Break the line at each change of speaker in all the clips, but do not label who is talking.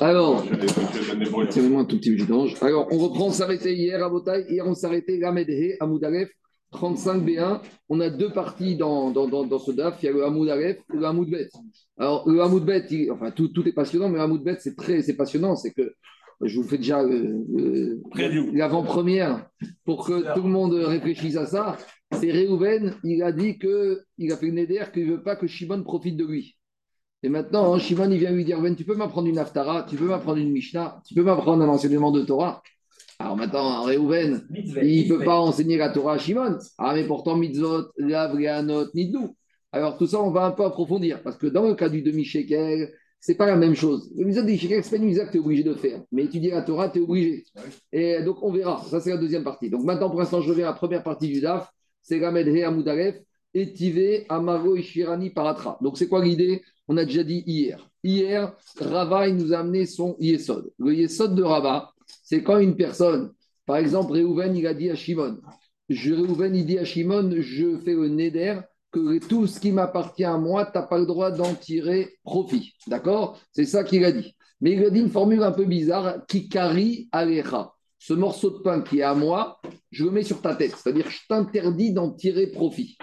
Alors, c'est vraiment un tout petit vidange. Alors, on reprend, on s'arrêtait hier à Botaï. Hier, on s'arrêtait Gamedhe, Amoudalef, 35B1. On a deux parties dans, dans, dans, ce DAF. Il y a le Amoudalef et le Hamoudbet. Alors, le Hamoudbet, enfin, tout, tout est passionnant, mais le Hamoudbet, c'est très c'est passionnant. C'est que je vous fais déjà euh, euh, l'avant-première pour que tout le monde réfléchisse à ça. C'est Réhouven, il a dit qu'il a fait une éder qu'il ne veut pas que Shimon profite de lui. Et maintenant, hein, Shimon, il vient lui dire ben, Tu peux m'apprendre une Haftara, tu peux m'apprendre une Mishnah, tu peux m'apprendre un enseignement de Torah. Alors maintenant, Réhouven, il ne peut pas enseigner la Torah à Shimon. Ah, mais pourtant, mitzvot, lav, ni nidou. Alors tout ça, on va un peu approfondir, parce que dans le cas du demi-shekel, c'est pas la même chose. Le mitzvot demi-shekel, c'est pas une que tu es obligé de faire. Mais étudier la Torah, tu es obligé. Et donc, on verra. Ça, c'est la deuxième partie. Donc maintenant, pour l'instant, je reviens à la première partie du DAF. C'est Gamed He Amoudaref, Etive, Amaro, Ishirani, Paratra. Donc, c'est quoi l'idée? On a déjà dit hier. Hier, Rava, il nous a amené son Yesod. Le Yesod de Rava, c'est quand une personne, par exemple, Réhouven, il a dit à Shimon, je, Réhouven, il dit à Shimon, je fais le Neder, que tout ce qui m'appartient à moi, tu n'as pas le droit d'en tirer profit. D'accord? C'est ça qu'il a dit. Mais il a dit une formule un peu bizarre, Kikari Alecha. Ce morceau de pain qui est à moi, je le mets sur ta tête. C'est-à-dire, je t'interdis d'en tirer profit.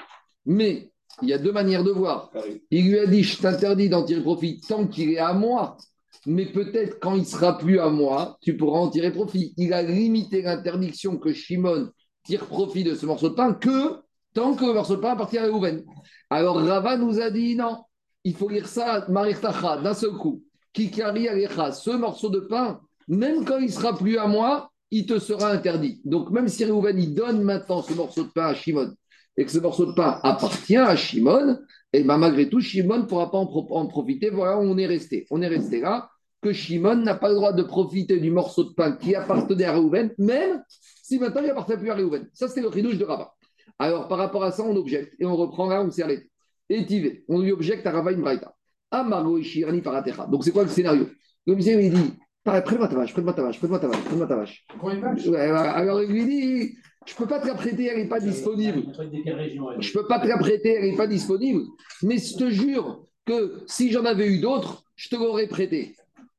Mais il y a deux manières de voir. Il lui a dit Je t'interdis d'en tirer profit tant qu'il est à moi, mais peut-être quand il sera plus à moi, tu pourras en tirer profit. Il a limité l'interdiction que Shimon tire profit de ce morceau de pain que tant que le morceau de pain appartient à Reuven. Alors Rava nous a dit Non, il faut lire ça, Mariktacha, d'un seul coup. Kikari Alecha, ce morceau de pain, même quand il sera plus à moi, il te sera interdit. Donc même si Reuven il donne maintenant ce morceau de pain à Shimon, et que ce morceau de pain appartient à Shimon, et bien malgré tout, Shimon ne pourra pas en, profiter. Voilà où on est resté. On est resté là, que Shimon n'a pas le droit de profiter du morceau de pain qui appartenait à Reuven, même si maintenant il appartient plus à Reuven. Ça, c'est le ridouche de Rabat. Alors, par rapport à ça, on objecte, et on reprend là, on s'est arrêté. Et on lui objecte à Rabat Imbraïta. Amaro Ishirani Paratecha. Donc, c'est quoi le scénario? Le monsieur, il dit Prends-moi ta vache, prends-moi ta vache, prends-moi ta vache, prends-moi ta vache. Alors, il lui dit je ne peux pas te la prêter, elle n'est pas disponible. Je ne peux pas te la prêter, elle n'est pas disponible. Mais je te jure que si j'en avais eu d'autres, je te l'aurais prêté.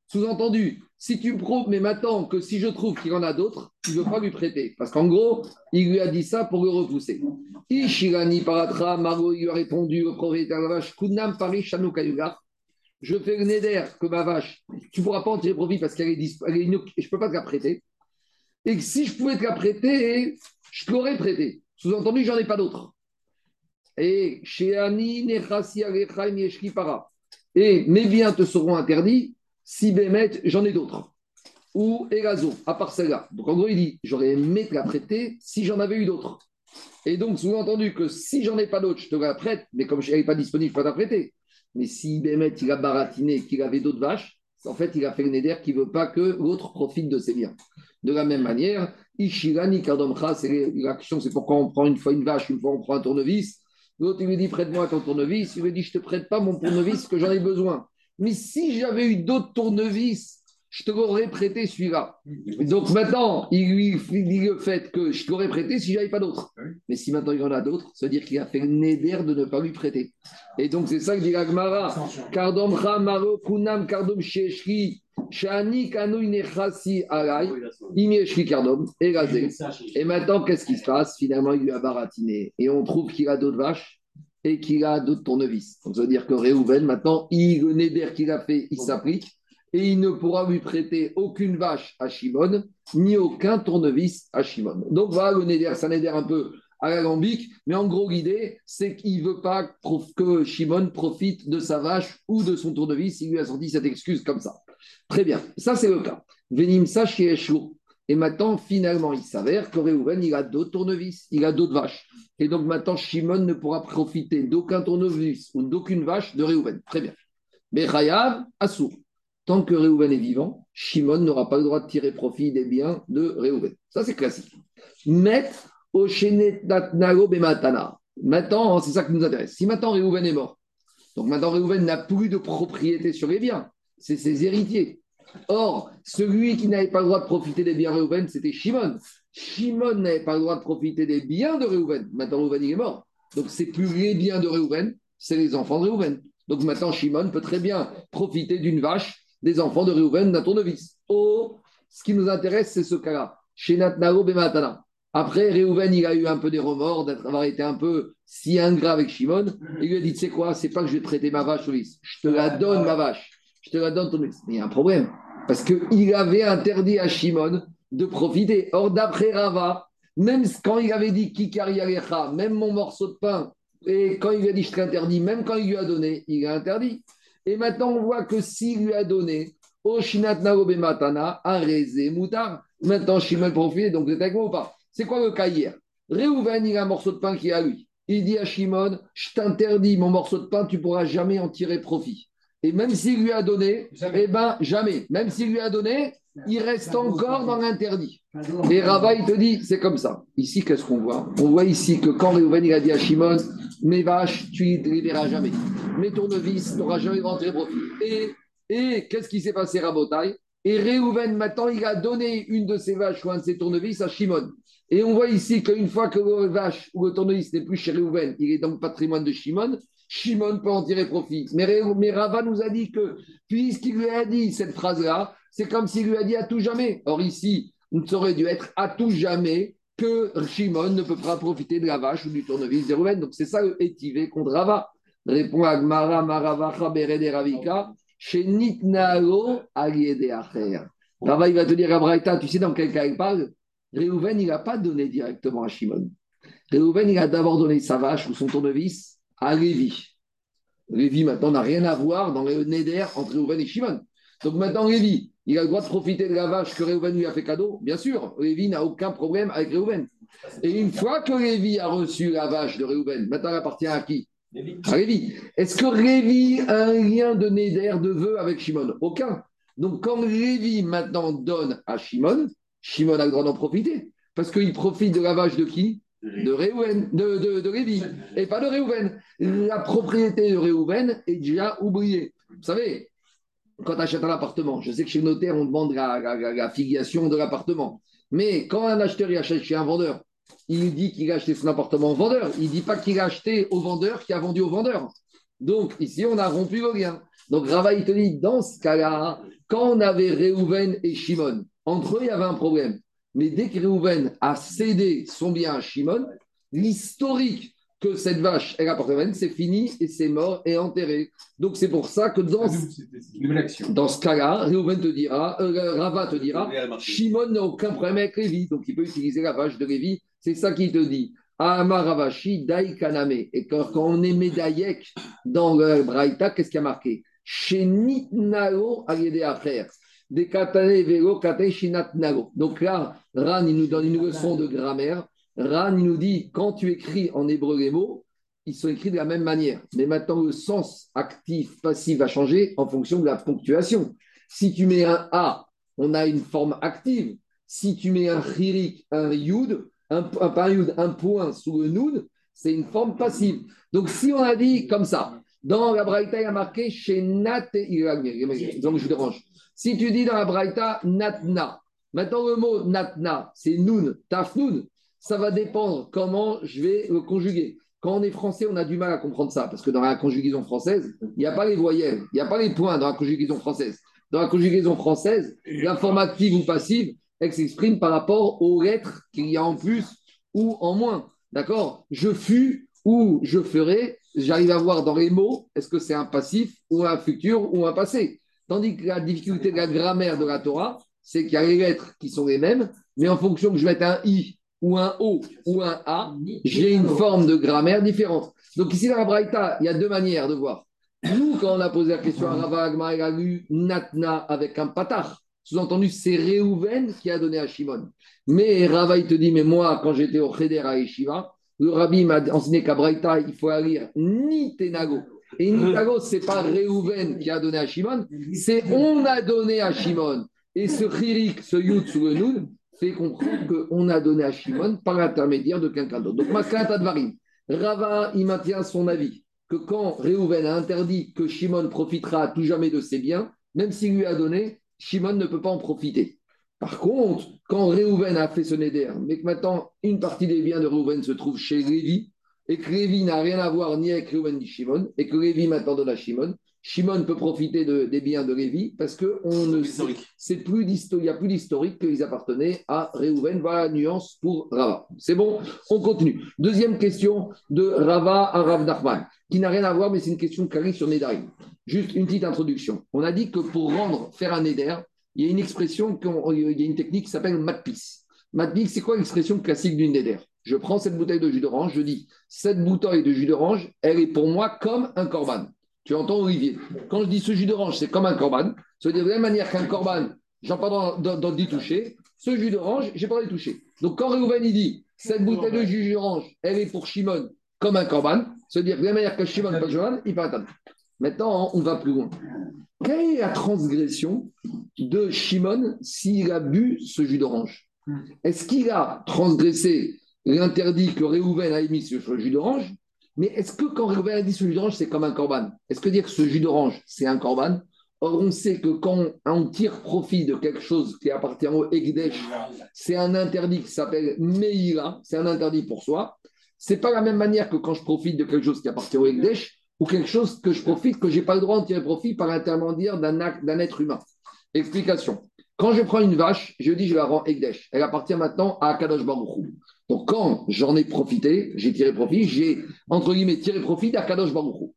Sous-entendu, si tu me prouves, mais maintenant que si je trouve qu'il y en a d'autres, tu ne veux pas lui prêter. Parce qu'en gros, il lui a dit ça pour le repousser. Ishirani Paratra, Margot lui a répondu au propriétaire de la vache, Kunam Paris Je fais le neder que ma vache, tu ne pourras pas en tirer profit parce qu'elle est disponible, je ne peux pas te la prêter. Et que si je pouvais te la prêter, je l'aurais prêté. Sous-entendu, j'en ai pas d'autres. Et. Et mes biens te seront interdits si Bémet, j'en ai d'autres. Ou Erazo, à part celle-là. Donc en gros, il dit j'aurais aimé te la prêter si j'en avais eu d'autres. Et donc, sous-entendu que si j'en ai pas d'autres, je te la prête, mais comme je n'avais pas disponible, je ne peux pas prêter. Mais si Bémet, il a baratiné, qu'il avait d'autres vaches, en fait, il a fait le néder qui ne veut pas que l'autre profite de ses biens. De la même manière, Ishirani Kardomcha, c'est l'action, c'est pourquoi on prend une fois une vache, une fois on prend un tournevis. L'autre, il lui dit prête-moi ton tournevis. Il lui dit je te prête pas mon tournevis que j'en ai besoin. Mais si j'avais eu d'autres tournevis, je te l'aurais prêté celui-là. Donc maintenant, il lui dit le fait que je te l'aurais prêté si j'avais pas d'autres. Mais si maintenant il y en a d'autres, ça veut dire qu'il a fait le néder de ne pas lui prêter. Et donc c'est ça que dit Agmara. Maro kunam kardom sheshri et maintenant, qu'est-ce qui se passe? Finalement, il lui a baratiné. Et on trouve qu'il a d'autres vaches et qu'il a d'autres tournevis. Donc, ça veut dire que Réhouven, maintenant, il, le néder qu'il a fait, il s'applique. Et il ne pourra lui prêter aucune vache à Shimon, ni aucun tournevis à Shimon. Donc voilà, le néder, ça néder un peu à l'alambic, mais en gros, l'idée, c'est qu'il ne veut pas que Shimon profite de sa vache ou de son tournevis. Il lui a sorti cette excuse comme ça. Très bien, ça c'est le cas. Venim chez Et maintenant, finalement, il s'avère que Réhouven, il a d'autres tournevis, il a d'autres vaches. Et donc maintenant, Shimon ne pourra profiter d'aucun tournevis ou d'aucune vache de Réhouven. Très bien. Mais Rayav, Assou. Tant que Réhouven est vivant, Shimon n'aura pas le droit de tirer profit des biens de Réhouven. Ça, c'est classique. Met au Bematana. Maintenant, c'est ça qui nous intéresse. Si maintenant Réhouven est mort, donc maintenant Réhouven n'a plus de propriété sur les biens, c'est ses héritiers. Or, celui qui n'avait pas le droit de profiter des biens de Réhouven, c'était Shimon. Shimon n'avait pas le droit de profiter des biens de Réhouven. Maintenant, Réhouven, est mort. Donc, c'est plus les biens de Réhouven, c'est les enfants de Réhouven. Donc maintenant, Shimon peut très bien profiter d'une vache des enfants de Réhouven d'un tournevis. Oh, ce qui nous intéresse, c'est ce cas-là. Chez Natnao Bematana. Après, Réhouven, il a eu un peu des remords d'avoir été un peu si ingrat avec Shimon. Il lui a dit, tu sais quoi, c'est pas que je vais prêter ma vache au vice. Je te la donne, ma vache. Je te la donne ton. Mais il y a un problème. Parce qu'il avait interdit à Shimon de profiter. Or, d'après Rava, même quand il avait dit Kikari Alecha, même mon morceau de pain, et quand il lui a dit je t'interdis, même quand il lui a donné, il a interdit. Et maintenant, on voit que s'il lui a donné, Oshinat Naobe Matana, Areze Moutar, maintenant Shimon profite, donc vous êtes avec moi ou pas? C'est quoi le cas hier? Il a un morceau de pain qui est à lui. Il dit à Shimon, je t'interdis mon morceau de pain, tu pourras jamais en tirer profit. Et même s'il lui a donné, eh ben jamais. Même s'il lui a donné, il reste encore dans l'interdit. Et Rava, il te dit, c'est comme ça. Ici, qu'est-ce qu'on voit? On voit ici que quand Réhouven il a dit à Shimon, mes vaches, tu ne les verras jamais. Mes tournevis, tu n'auras jamais rentré profit. Et, et qu'est-ce qui s'est passé, Rabotai? Et Réhouven, maintenant, il a donné une de ses vaches ou un de ses tournevis à Shimon. Et on voit ici qu'une fois que le vache ou le tournevis n'est plus chez Réhouven, il est dans le patrimoine de Shimon, Shimon peut en tirer profit. Mais, Rava nous a dit que, puisqu'il lui a dit cette phrase-là, c'est comme s'il lui a dit à tout jamais. Or ici, ça aurait dû être à tout jamais que Shimon ne peut pas profiter de la vache ou du tournevis de Rouven. Donc c'est ça le étivé contre Rava. Répond Agmara Marava de Ravika, chez Nitnao Aliede. Rava, il va te dire à tu sais dans quel cas il parle? Réhouven, il n'a pas donné directement à Shimon. Réhouven, il a d'abord donné sa vache ou son tournevis à Lévi. Lévi, maintenant, n'a rien à voir dans le Neder entre Réhouven et Shimon. Donc maintenant, Lévi, il a le droit de profiter de la vache que Réhouven lui a fait cadeau Bien sûr, Lévi n'a aucun problème avec Réhouven. Et une fois que Lévi a reçu la vache de Réhouven, maintenant elle appartient à qui? À Lévi. Est-ce que Lévi a un lien de Néder, de vœu avec Shimon? Aucun. Donc quand Lévi maintenant donne à Shimon, Shimon a le droit d'en profiter. Parce qu'il profite de la vache de qui? De Réhouven, de, de, Lévi, et pas de Réhouven. La propriété de Réhouven est déjà oubliée. Vous savez, quand tu achètes un appartement, je sais que chez le notaire, on demande la, filiation de l'appartement. Mais quand un acheteur achète chez un vendeur, il dit qu'il a acheté son appartement au vendeur. Il ne dit pas qu'il a acheté au vendeur qui a vendu au vendeur. Donc ici, on a rompu le lien. Donc Rava, il dans ce cas-là, quand on avait Réhouven et Shimon, entre eux, il y avait un problème. Mais dès que Réhouven a cédé son bien à Shimon, l'historique que cette vache, elle appartient c'est fini et c'est mort et enterré. Donc c'est pour ça que dans, dans ce cas-là, Réhouven te dira, euh, Rava te dira, Shimon n'a aucun problème avec Lévi, donc il peut utiliser la vache de Lévi. C'est ça qu'il te dit. Amaravashi Dai Kaname. Et quand, on est médaillek dans le Braïta, qu'est-ce qui a marqué? Shenitnao Aliede frère. Donc là, Ran, nous donne une leçon de grammaire. Ran, nous dit, quand tu écris en hébreu les mots, ils sont écrits de la même manière. Mais maintenant, le sens actif, passif va changer en fonction de la ponctuation. Si tu mets un A, on a une forme active. Si tu mets un chirik, un yud, un, un, un point sous le noun, c'est une forme passive. Donc, si on a dit comme ça, dans la Braïta, il y a marqué chez Nat donc je dérange. Si tu dis dans la Braïta Natna, maintenant le mot Natna, c'est Noun, Tafnoun, ça va dépendre comment je vais le conjuguer. Quand on est français, on a du mal à comprendre ça, parce que dans la conjugaison française, il n'y a pas les voyelles, il n'y a pas les points dans la conjugaison française. Dans la conjugaison française, la forme active ou passive, elle s'exprime par rapport aux lettres qu'il y a en plus ou en moins. D'accord? Je fus ou je ferai, j'arrive à voir dans les mots, est-ce que c'est un passif ou un futur ou un passé? Tandis que la difficulté de la grammaire de la Torah, c'est qu'il y a les lettres qui sont les mêmes, mais en fonction que je mette un i ou un O ou un A, j'ai une forme de grammaire différente. Donc ici, dans la Braïta, il y a deux manières de voir. Nous, quand on a posé la question à Rava il a lu Natna avec un patar. Sous-entendu, c'est Réhouven qui a donné à Shimon. Mais Rava, il te dit, mais moi, quand j'étais au Cheder à Yeshiva, le rabbi m'a enseigné qu'à Braïta, il faut lire ni Tenago. Et Nitago, ce n'est pas Réhouven qui a donné à Shimon, c'est on a donné à Shimon. Et ce chirik, ce yud sous le fait comprendre qu'on a donné à Shimon par l'intermédiaire de quelqu'un d'autre. Donc, Maskata Advarim, Rava, il maintient son avis que quand Réhouven a interdit que Shimon profitera à tout jamais de ses biens, même s'il lui a donné, Shimon ne peut pas en profiter. Par contre, quand Réhouven a fait ce néder, mais que maintenant une partie des biens de Réhouven se trouve chez Lévi, et que Lévi n'a rien à voir ni avec Reuven ni Shimon, et que Lévi maintenant donne à Shimon, Shimon peut profiter des biens de Lévi parce que on ne c'est plus il n'y a plus d'historique qu'ils appartenaient à Reuven. Voilà la nuance pour Rava. C'est bon, on continue. Deuxième question de Rava à Rav Nachman, qui n'a rien à voir, mais c'est une question qui arrive sur Nedarim. Juste une petite introduction. On a dit que pour rendre, faire un Neder, il y a une expression, il y a une technique qui s'appelle matpis. Matpis, c'est quoi l'expression classique d'une Neder Je prends cette bouteille de jus d'orange, je dis, cette bouteille de jus d'orange, elle est pour moi comme un corban. Tu entends, Olivier? Quand je dis ce jus d'orange, c'est comme un corban. Ça veut dire de la même manière qu'un corban, j'en parle dans, d'y toucher. Ce jus d'orange, j'ai pas d'y toucher. Donc quand Réhouven dit cette bouteille de jus d'orange, elle est pour Shimon comme un corban, ça veut dire de la même manière que Shimon, il parle Maintenant, on va plus loin. Quelle est la transgression de Shimon s'il a bu ce jus d'orange Est-ce qu'il a transgressé l'interdit que Réhouven a émis sur le jus d'orange mais est-ce que quand Réhouven a dit ce jus d'orange, c'est comme un corban Est-ce que dire que ce jus d'orange, c'est un corban Or, on sait que quand on tire profit de quelque chose qui appartient au Egdesh, c'est un interdit qui s'appelle Meïla, c'est un interdit pour soi. C'est pas la même manière que quand je profite de quelque chose qui appartient au Egdesh ou quelque chose que je profite, que je n'ai pas le droit de tirer profit par l'intermédiaire d'un être humain. Explication. Quand je prends une vache, je dis je la rends Egdesh. Elle appartient maintenant à Kadosh Baruch donc, quand j'en ai profité, j'ai tiré profit, j'ai, entre guillemets, tiré profit d'Akadosh Baruch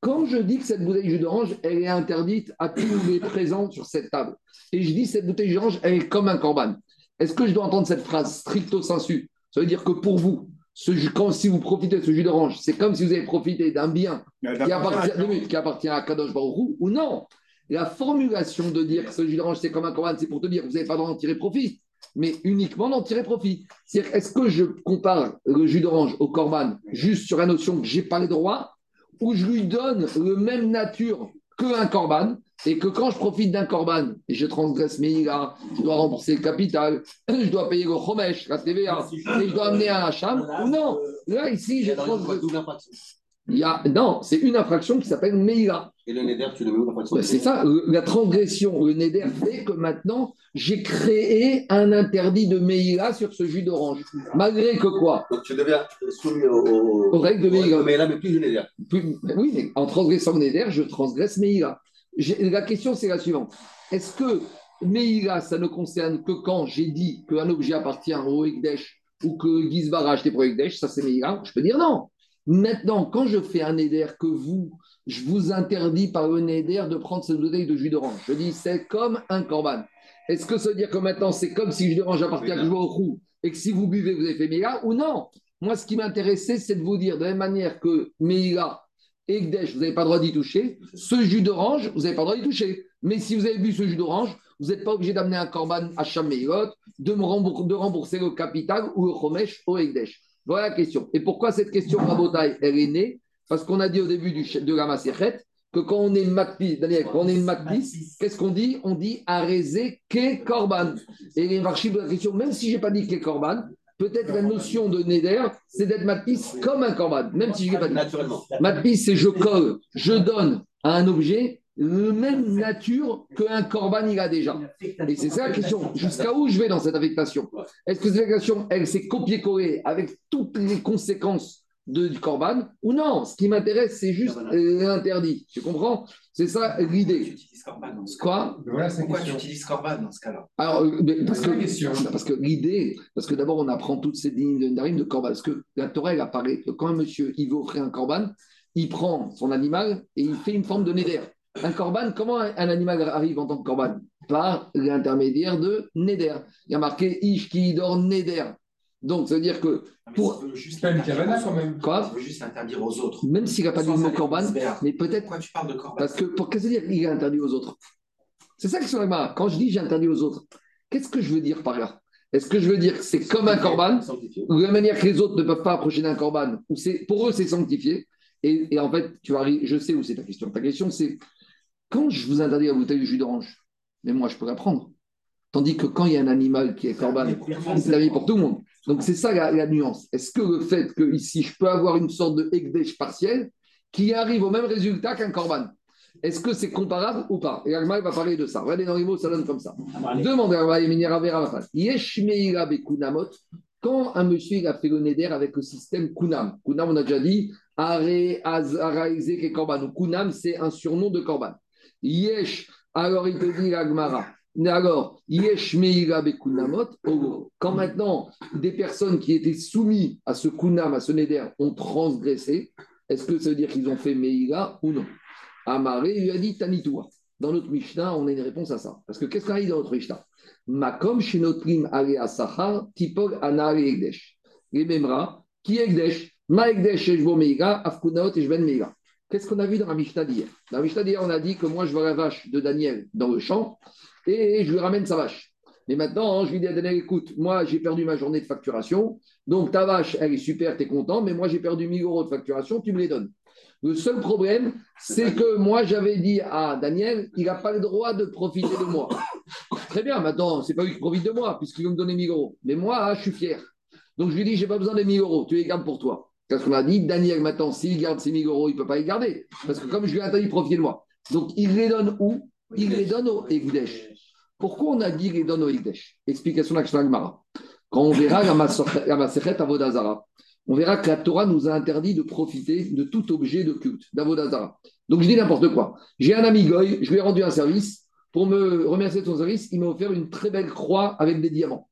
Quand je dis que cette bouteille de jus d'orange, elle est interdite à tous les présents sur cette table, et je dis cette bouteille d'orange, elle est comme un corban, est-ce que je dois entendre cette phrase stricto sensu? Ça veut dire que pour vous, ce quand, si vous profitez de ce jus d'orange, c'est comme si vous avez profité d'un bien qui appartient, qui appartient à Kadosh Baruch ou non La formulation de dire que ce jus d'orange, c'est comme un corban, c'est pour te dire que vous n'avez pas le droit d'en tirer profit mais uniquement d'en tirer profit. C'est-à-dire, est-ce que je compare le jus d'orange au corban juste sur la notion que j'ai pas les droits, ou je lui donne le même nature qu'un corban, et que quand je profite d'un corban et je transgresse mes IRA, je dois rembourser le capital, je dois payer le chomesh, la TVA, et je dois amener un hacham, ou non? Là, ici, j'ai transgressé. Il y a, non, c'est une infraction qui s'appelle Meïla.
Et le Neder, tu le mets où
C'est ça, la transgression, le Neder fait que maintenant, j'ai créé un interdit de Meïla sur ce jus d'orange. Malgré que quoi?
Donc tu deviens soumis aux,
aux règles de Meïla.
Mais là, mais plus le Neder.
oui, mais en transgressant le Neder, je transgresse Meïla. La question, c'est la suivante. Est-ce que Meïla, ça ne concerne que quand j'ai dit qu'un objet appartient au Ekdesh ou que Gizbar a acheté pour Ekdesh, ça c'est Meïla Je peux dire non. Maintenant, quand je fais un éder que vous, je vous interdis par un éder de prendre cette bouteille de jus d'orange. Je dis, c'est comme un corban. Est-ce que ça veut dire que maintenant, c'est comme si le jus d'orange appartient à au roux et que si vous buvez, vous avez fait Meïla ou non? Moi, ce qui m'intéressait, c'est de vous dire de la même manière que Meïla et Gdesh, vous n'avez pas le droit d'y toucher. Ce jus d'orange, vous n'avez pas le droit d'y toucher. Mais si vous avez bu ce jus d'orange, vous n'êtes pas obligé d'amener un corban à Chameilot, de, de rembourser le capital ou le chomesh au Egdesh. Voilà la question. Et pourquoi cette question, Rabotai, elle est née? Parce qu'on a dit au début du, de la Maserhet que quand on est Makpis, Daniel, quand on est Makpis, qu'est-ce qu'on dit? On dit Arezé ke Korban. Et les marchés de la question, même si je n'ai pas dit ke Korban, peut-être la notion de Neder, c'est d'être Makpis comme un Korban, même si je n'ai pas dit.
Naturellement.
Makpis, c'est je colle, je donne à un objet la même nature qu'un corban il a déjà. Et c'est ça la question. Jusqu'à où je vais dans cette affectation? Est-ce que cette affectation, elle s'est copiée-collée avec toutes les conséquences de, du corban ou non Ce qui m'intéresse, c'est juste l'interdit. Tu comprends? C'est ça l'idée. Quoi?
Pourquoi tu utilises corban dans ce cas-là?
Alors, euh, parce que, parce que l'idée, parce que d'abord, on apprend toutes ces lignes de corban. Parce que la Torah, elle apparaît que quand un monsieur il veut offrir un corban, il prend son animal et il fait une forme de néder. Un corban, comment un, animal arrive en tant que corban? Par l'intermédiaire de Neder. Il y a marqué Ish qui dort Neder. Donc, ça veut dire que.
Pour... Ça juste pas une quand même.
Quoi
Ça veut juste interdire aux autres.
Même s'il n'a pas dit le mot corban, mais peut-être.
Pourquoi tu parles de corban
Parce que, pour qu'est-ce que dire qu'il est interdit aux autres? C'est ça que c'est Quand je dis j'ai interdit aux autres, qu'est-ce que je veux dire par là? Est-ce que je veux dire que c'est comme un corban, ou de la manière que les autres ne peuvent pas approcher d'un corban, ou pour eux c'est sanctifié et, et, en fait, tu arrives, je sais où c'est ta question. Ta question, c'est quand je vous interdis la bouteille de jus d'orange, mais moi, je peux la prendre. Tandis que quand il y a un animal qui est corban, c'est la vie pour tout le monde. Donc, c'est ça la, nuance. Est-ce que le fait que ici, je peux avoir une sorte de ekdesh partiel qui arrive au même résultat qu'un corban est-ce que c'est comparable ou pas? Et Agma va parler de ça. Regardez dans les mots, ça donne comme ça. Demandez à Quand Quand un monsieur a fait le Neder avec le système Kunam, Kunam, on a déjà dit, Are, Azaraïze, Korban. Kunam, c'est un surnom de Korban. Yesh, alors il te dit l'Agmara. Alors, Bekunamot, quand maintenant des personnes qui étaient soumises à ce Kunam, à ce Neder, ont transgressé, est-ce que ça veut dire qu'ils ont fait Meira ou non? Amaré lui a dit. Dans notre Mishnah, on a une réponse à ça. Parce que qu'est-ce qu'on a dit dans notre Mishnah? Makom Shinotrim Ale Tipog Egdesh. Egdesh? Ma Egdesh Afkunaot. Qu'est-ce qu'on a vu dans la Mishnah d'hier? Dans la Mishnah d'hier, on a dit que moi, je vois la vache de Daniel dans le champ et je lui ramène sa vache. Mais maintenant, je lui dis à Daniel, écoute, moi, j'ai perdu ma journée de facturation, donc ta vache, elle est super, tu es content, mais moi, j'ai perdu 1000 euros de facturation, tu me les donnes. Le seul problème, c'est que moi, j'avais dit à Daniel, il n'a pas le droit de profiter de moi. Très bien, maintenant, c'est pas lui qui profite de moi, puisqu'il veut me donner 1000 euros. Mais moi, je suis fier. Donc, je lui dis, j'ai pas besoin des 1000 euros, tu les gardes pour toi. Parce qu'on a dit, Daniel, maintenant, s'il garde ses 1000 euros, il ne peut pas les garder. Parce que comme je lui ai interdit de profiter de moi. Donc, il les donne où? Il les donne au Egdesh. Pourquoi on a dit les donne au Egdesh Explication de Mara. Quand on verra la Avodazara, on verra que la Torah nous a interdit de profiter de tout objet de culte, d'Avodazara. Donc, je dis n'importe quoi. J'ai un ami Goy, je lui ai rendu un service. Pour me remercier de son service, il m'a offert une très belle croix avec des diamants.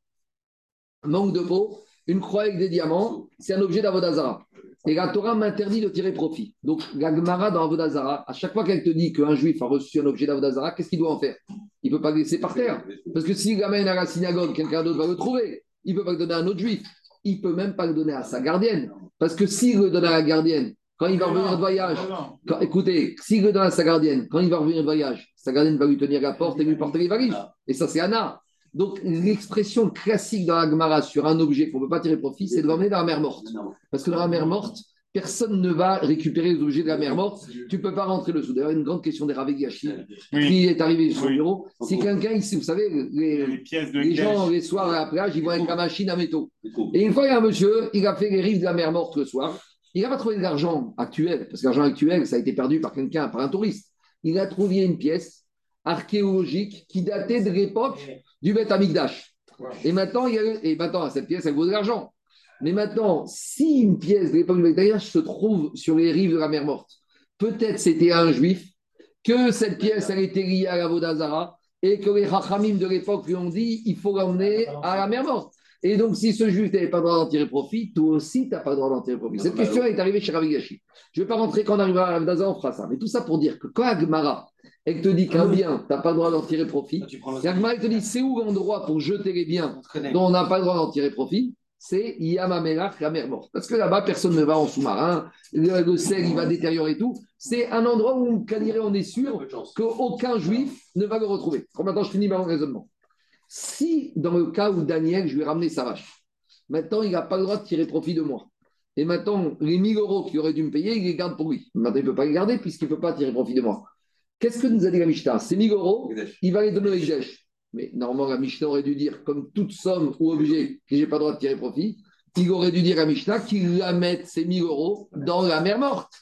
Manque de peau, une croix avec des diamants, c'est un objet d'Avodazara. Et la Torah m'interdit de tirer profit. Donc, la Gemara dans Avodazara, à chaque fois qu'elle te dit qu'un juif a reçu un objet d'Avodazara, qu'est-ce qu'il doit en faire? Il ne peut pas le laisser par terre. Parce que s'il l'amène à la synagogue, quelqu'un d'autre va le trouver. Il ne peut pas le donner à un autre juif. Il ne peut même pas le donner à sa gardienne. Parce que s'il le donne à la gardienne, quand il va revenir de voyage, écoutez, s'il le donne à sa gardienne, quand il va revenir de voyage, sa gardienne va lui tenir la porte et lui porter les valises. Et ça, c'est Anna. Donc, l'expression classique dans la Gemara sur un objet qu'on ne peut pas tirer profit, c'est de l'emmener dans la mer morte. Parce que dans la mer morte, personne ne va récupérer les objets de la mer morte. Tu ne peux pas rentrer le dessous. D'ailleurs, une grande question des Ravegashi qui est arrivée sur le bureau. Si quelqu'un ici, vous savez, les, gens, les soirs à la plage, ils vont avec la machine à métaux. Et une fois, il y a un monsieur, il a fait les rives de la mer morte le soir. Il n'a pas trouvé de l'argent actuel, parce que l'argent actuel, ça a été perdu par quelqu'un, par un touriste. Il a trouvé une pièce archéologique qui datait de l'époque du Beth Amigdash. Et maintenant, et maintenant, cette pièce, elle vaut de l'argent. Mais maintenant, si une pièce de l'époque du Beth Amigdash se trouve sur les rives de la mer morte, peut-être c'était un juif, que cette pièce, elle était liée à la Vodazara, et que les Rachamim de l'époque lui ont dit il faut l'emmener à la mer morte. Et donc, si ce juif n'avait pas le droit d'en tirer profit, toi aussi, tu n'as pas le droit d'en tirer profit. Cette question est arrivée chez Ravigashi. Je ne vais pas rentrer quand on arrivera à Vodazara, on fera ça. Mais tout ça pour dire que quand Agmara, et te dit qu'un bien, tu n'as pas le droit d'en tirer profit, Yagma te dit c'est où l'endroit pour jeter les biens dont on n'a pas le droit d'en tirer profit? C'est Yamamelach, la mer morte. Parce que là-bas, personne ne va en sous-marin, le, sel, il va détériorer tout. C'est un endroit où, on est sûr qu'aucun juif ne va le retrouver. maintenant, je finis mon raisonnement. Si, dans le cas où Daniel, je lui ai ramené sa vache, maintenant, il n'a pas le droit de tirer profit de moi. Et maintenant, les 1000 euros qu'il aurait dû me payer, il les garde pour lui. Maintenant, il ne peut pas les garder puisqu'il ne peut pas tirer profit de moi. Qu'est-ce que nous a dit la Mishnah? C'est 1000 euros, il va les donner au. Mais normalement, la Mishnah aurait dû dire, comme toute somme ou objet que je n'ai pas le droit de tirer profit, il aurait dû dire à Mishnah qu'il la mette ces 1000 euros dans la mer morte.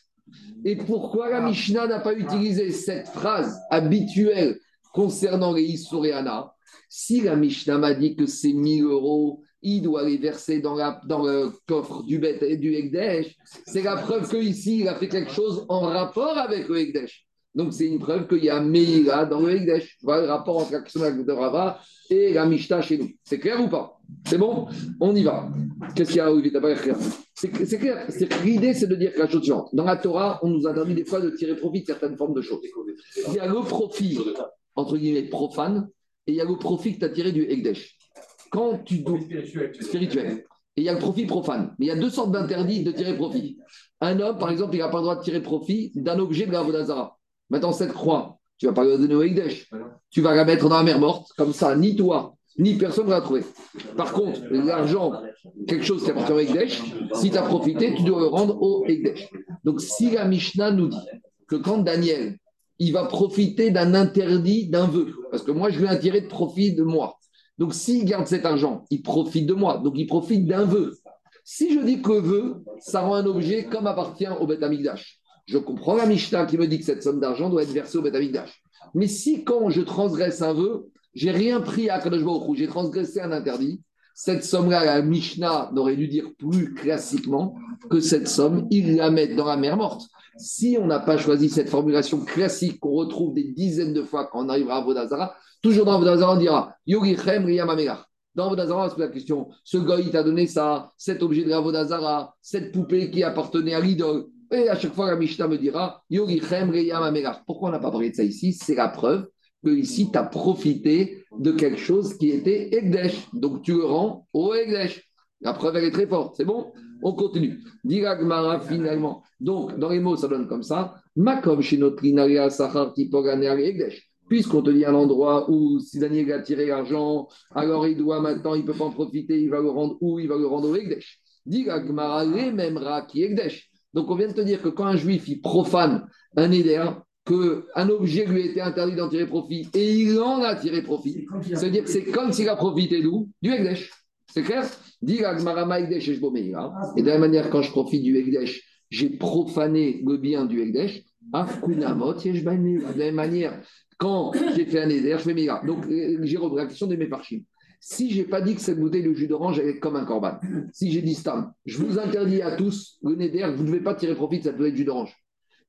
Et pourquoi la Mishnah n'a pas utilisé cette phrase habituelle concernant les Issouriana Si la Mishnah m'a dit que ces 1000 euros, il doit les verser dans, le coffre du, et du Ekdesh, c'est la preuve qu'ici, il a fait quelque chose en rapport avec le Ekdesh. Donc, c'est une preuve qu'il y a Meïla dans le Hegdesh. Voilà le rapport entre l'action de Rava et la Mishnah chez nous. C'est clair ou pas? C'est bon? On y va. Qu'est-ce qu'il y a C'est clair. L'idée, c'est de dire la chose suivante. Dans la Torah, on nous donné des fois de tirer profit de certaines formes de choses. Il y a le profit, entre guillemets, profane, et il y a le profit que tu as tiré du Hegdesh. Quand tu dois. Spirituel. Et il y a le profit profane. Mais il y a deux sortes d'interdits de tirer profit. Un homme, par exemple, il n'a pas le droit de tirer profit d'un objet de la Vodazara. Maintenant, cette croix, tu ne vas pas la donner au Higdesh. Tu vas la mettre dans la mer morte, comme ça, ni toi, ni personne ne va la trouver. Par contre, l'argent, quelque chose qui appartient au Higdesh, si tu as profité, tu dois le rendre au Higdesh. Donc, si la Mishnah nous dit que quand Daniel, il va profiter d'un interdit, d'un vœu, parce que moi, je lui ai de profit de moi. Donc, s'il garde cet argent, il profite de moi. Donc, il profite d'un vœu. Si je dis que vœu, ça rend un objet comme appartient au Beth Amikdash. Je comprends la Mishnah qui me dit que cette somme d'argent doit être versée au Betamikdash. Mais si quand je transgresse un vœu, j'ai rien pris à Kadosh j'ai transgressé un interdit, Cette somme-là, la Mishnah n'aurait dû dire plus classiquement que cette somme, il la met dans la mer morte. Si on n'a pas choisi cette formulation classique qu'on retrouve des dizaines de fois quand on arrivera à Vodazara, toujours dans Vodazara, on dira Yorichem Riyamamegar. Dans Vodazara, on se pose la question ce il t'a donné ça, cet objet de Vodazara, cette poupée qui appartenait à l'idole. Et à chaque fois, la Mishnah me dira Yorichem Riyamamegar. Pourquoi on n'a pas parlé de ça ici? C'est la preuve que ici, tu as profité de quelque chose qui était Egdesh. Donc, tu le rends au Egdesh. La preuve, elle est très forte. C'est bon? On continue. Diragmara, finalement. Donc, dans les mots, ça donne comme ça. Makom Egdesh. Puisqu'on te dit un endroit où si Daniel a tiré l'argent, alors il doit maintenant, il ne peut pas en profiter, il va le rendre où? Il va le rendre au Egdesh. Diragmara, les mêmes qui Egdesh. Donc, on vient de te dire que quand un juif, il profane un éder, qu'un objet lui a été interdit d'en tirer profit et il en a tiré profit, c'est-à-dire que c'est comme s'il a profité d'où? Du Egdesh. C'est clair? Et de la même manière, quand je profite du Egdesh, j'ai profané le bien du Egdesh. De la même manière, quand j'ai fait un éder, je fais Mira. Donc, euh, j'ai repris la question de mes parchimes. Si je n'ai pas dit que cette bouteille de jus d'orange est comme un corban, si j'ai dit Stam, je vous interdis à tous le Neder, vous ne devez pas tirer profit de cette bouteille de jus d'orange.